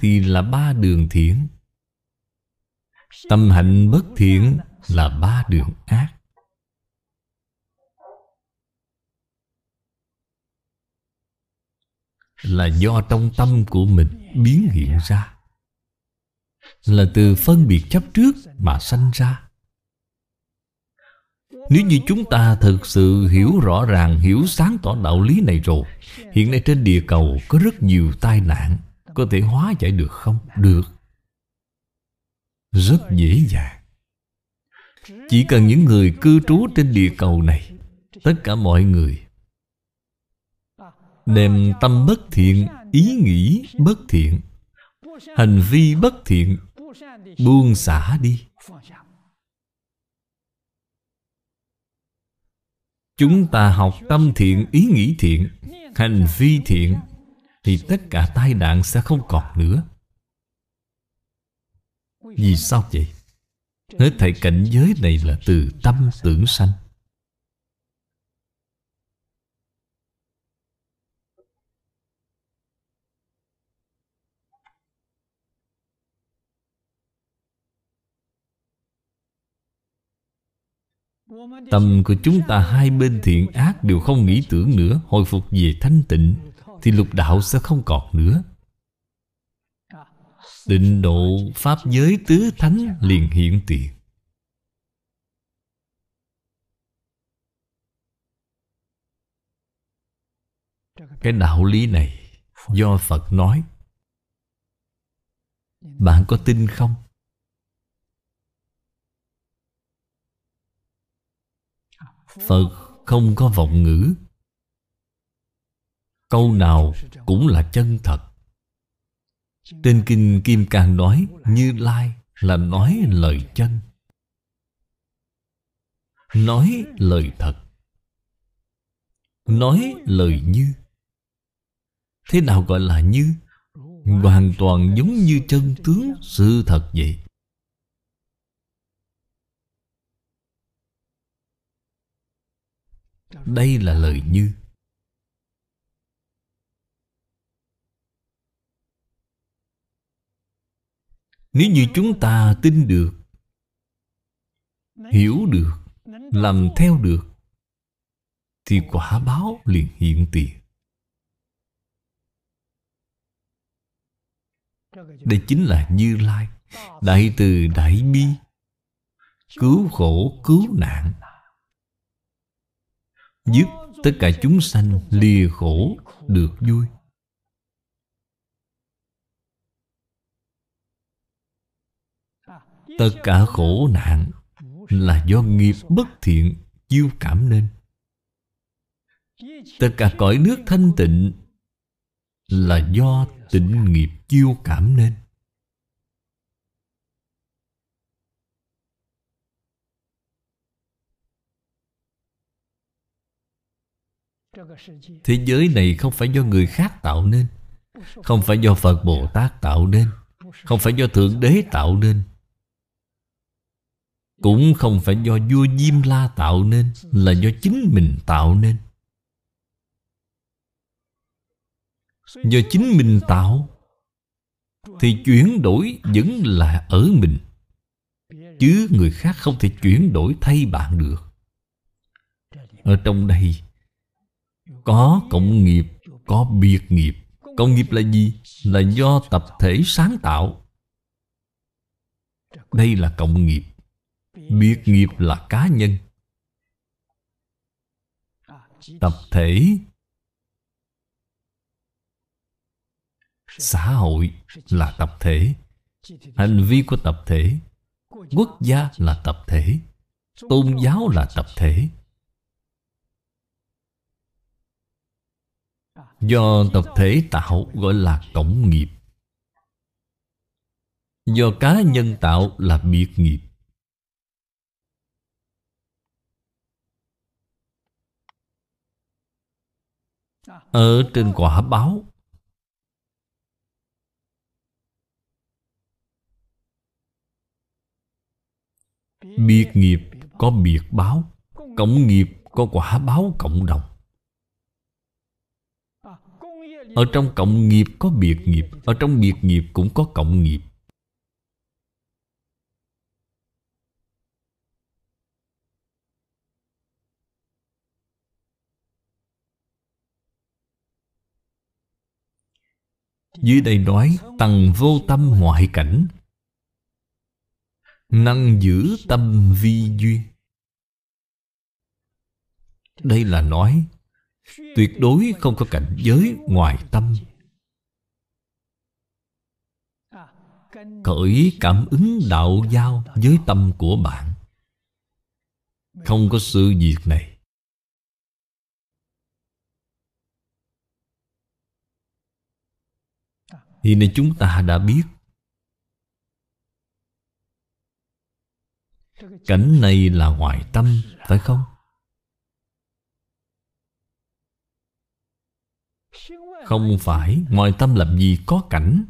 Thì là ba đường thiện. Tâm hạnh bất thiện là ba đường ác. Là do trong tâm của mình biến hiện ra. Là từ phân biệt chấp trước mà sanh ra. Nếu như chúng ta thực sự hiểu rõ ràng, Hiểu sáng tỏ đạo lý này rồi, Hiện nay trên địa cầu có rất nhiều tai nạn, Có thể hóa giải được không? Được. Rất dễ dàng. Chỉ cần những người cư trú trên địa cầu này, Tất cả mọi người, Đem tâm bất thiện Ý nghĩ bất thiện Hành vi bất thiện Buông xả đi. Chúng ta học tâm thiện, ý nghĩ thiện Hành vi thiện Thì tất cả tai nạn sẽ không còn nữa. Vì sao vậy? Hết thảy cảnh giới này là từ tâm tưởng sanh. Tâm của chúng ta hai bên thiện ác đều không nghĩ tưởng nữa, Hồi phục về thanh tịnh, Thì lục đạo sẽ không còn nữa. Tịnh độ Pháp giới tứ thánh liền hiện tiền. Cái đạo lý này Do Phật nói. Bạn có tin không? Phật không có vọng ngữ. Câu nào cũng là chân thật. Trên Kinh Kim Cang nói, Như Lai là nói lời chân. Nói lời thật. Nói lời như. Thế nào gọi là như? Hoàn toàn giống như chân tướng sự thật vậy. Đây là lời như. Nếu như chúng ta tin được, Hiểu được, Làm theo được, Thì quả báo liền hiện tiền. Đây chính là Như Lai, Đại từ đại bi, Cứu khổ, cứu nạn. Giúp tất cả chúng sanh lìa khổ được vui. Tất cả khổ nạn là do nghiệp bất thiện chiêu cảm nên. Tất cả cõi nước thanh tịnh là do tịnh nghiệp chiêu cảm nên. Thế giới này không phải do người khác tạo nên. Không phải do Phật Bồ Tát tạo nên. Không phải do Thượng Đế tạo nên. Cũng không phải do vua Diêm La tạo nên, Là do chính mình tạo nên. Do chính mình tạo, Thì chuyển đổi vẫn là ở mình. Chứ người khác không thể chuyển đổi thay bạn được. Ở trong đây có cộng nghiệp, Có biệt nghiệp. Cộng nghiệp là gì? Là do tập thể sáng tạo. Đây là cộng nghiệp. Biệt nghiệp là cá nhân. Tập thể Xã hội là tập thể. Hành vi của tập thể, Quốc gia là tập thể. Tôn giáo là tập thể. Do tập thể tạo gọi là cộng nghiệp. Do cá nhân tạo là biệt nghiệp. Ở trên quả báo, Biệt nghiệp có biệt báo Cộng nghiệp có quả báo cộng đồng. Ở trong cộng nghiệp có biệt nghiệp, Ở trong biệt nghiệp cũng có cộng nghiệp. Dưới đây nói, Tầng vô tâm ngoại cảnh. Năng giữ tâm vi duyên. Đây là nói Tuyệt đối không có cảnh giới ngoài tâm. Khởi cảm ứng đạo giao với tâm của bạn. Không có sự việc này. Thì nên chúng ta đã biết. Cảnh này là ngoại tâm, Phải không? Không phải, ngoài tâm làm gì có cảnh.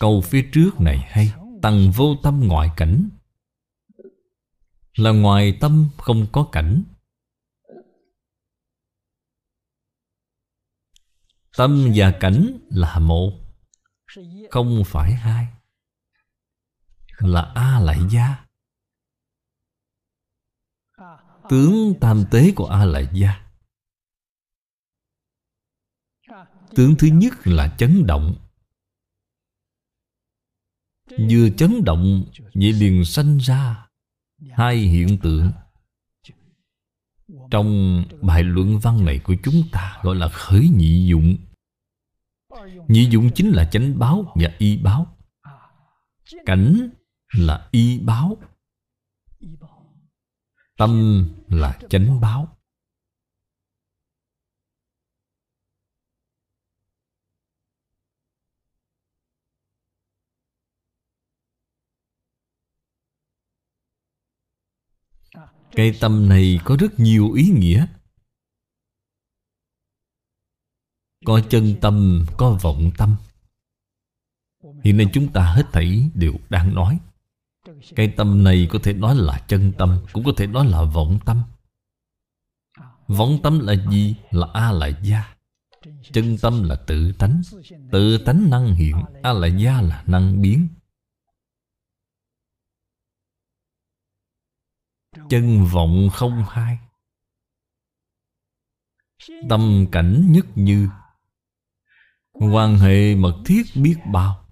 Câu phía trước này hay Tăng vô tâm ngoại cảnh. Là ngoài tâm không có cảnh. Tâm và cảnh là một, Không phải hai. Là A lại gia. Tướng tam tế của A lại gia. Tướng thứ nhất là chấn động. Vừa chấn động, Vậy liền sanh ra Hai hiện tượng. Trong bài luận văn này của chúng ta Gọi là khởi nhị dụng. Nhị dụng chính là chánh báo và y báo. Cảnh là y báo. Tâm là chánh báo. Cái tâm này có rất nhiều ý nghĩa. Có chân tâm, có vọng tâm. Hiện nay chúng ta hết thảy đều đang nói. Cái tâm này có thể nói là chân tâm Cũng có thể nói là vọng tâm. Vọng tâm là gì? Là A là gia Chân tâm là tự tánh. Tự tánh năng hiện A là gia là năng biến. Chân vọng không hai. Tâm cảnh nhất như. Quan hệ mật thiết biết bao.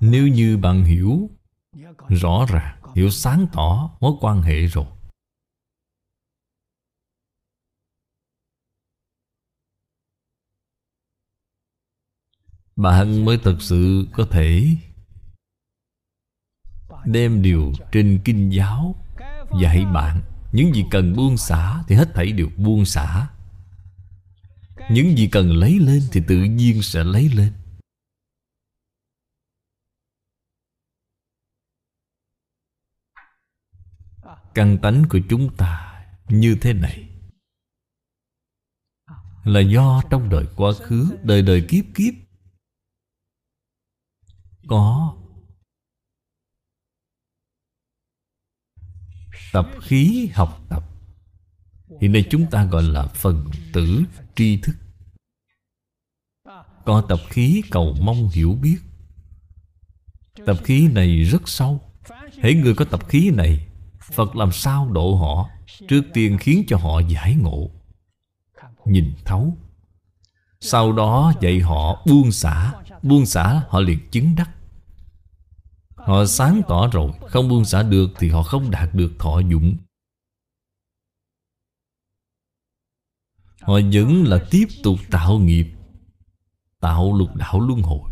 Nếu như bạn hiểu rõ ràng, hiểu sáng tỏ mối quan hệ rồi Bạn mới thật sự có thể Đem điều trên kinh giáo Dạy bạn. Những gì cần buông xả Thì hết thảy đều buông xả. Những gì cần lấy lên Thì tự nhiên sẽ lấy lên. Căn tánh của chúng ta Như thế này. Là do trong đời quá khứ, Đời đời kiếp kiếp có. Tập khí học tập. Hiện nay chúng ta gọi là phần tử tri thức. Có tập khí cầu mong hiểu biết. Tập khí này rất sâu. Hễ người có tập khí này, phật làm sao độ họ? Trước tiên khiến cho họ giải ngộ. Nhìn thấu sau đó dạy họ buông xả Buông xả họ liền chứng đắc. Họ sáng tỏ rồi, Không buông xả được thì họ không đạt được thọ dụng. Họ vẫn là tiếp tục tạo nghiệp, Tạo lục đạo luân hồi.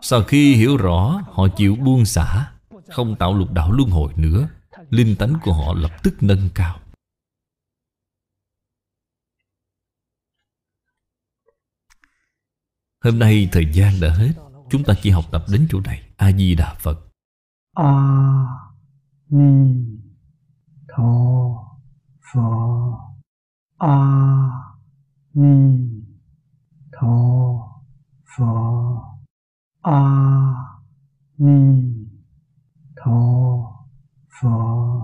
Sau khi hiểu rõ Họ chịu buông xả, Không tạo lục đạo luân hồi nữa, Linh tánh của họ lập tức nâng cao. Hôm nay thời gian đã hết. Chúng ta chỉ học tập đến chỗ này. A-di-đà Phật. A-ni-tho Phật A-ni-tho Phật A-ni-tho Phật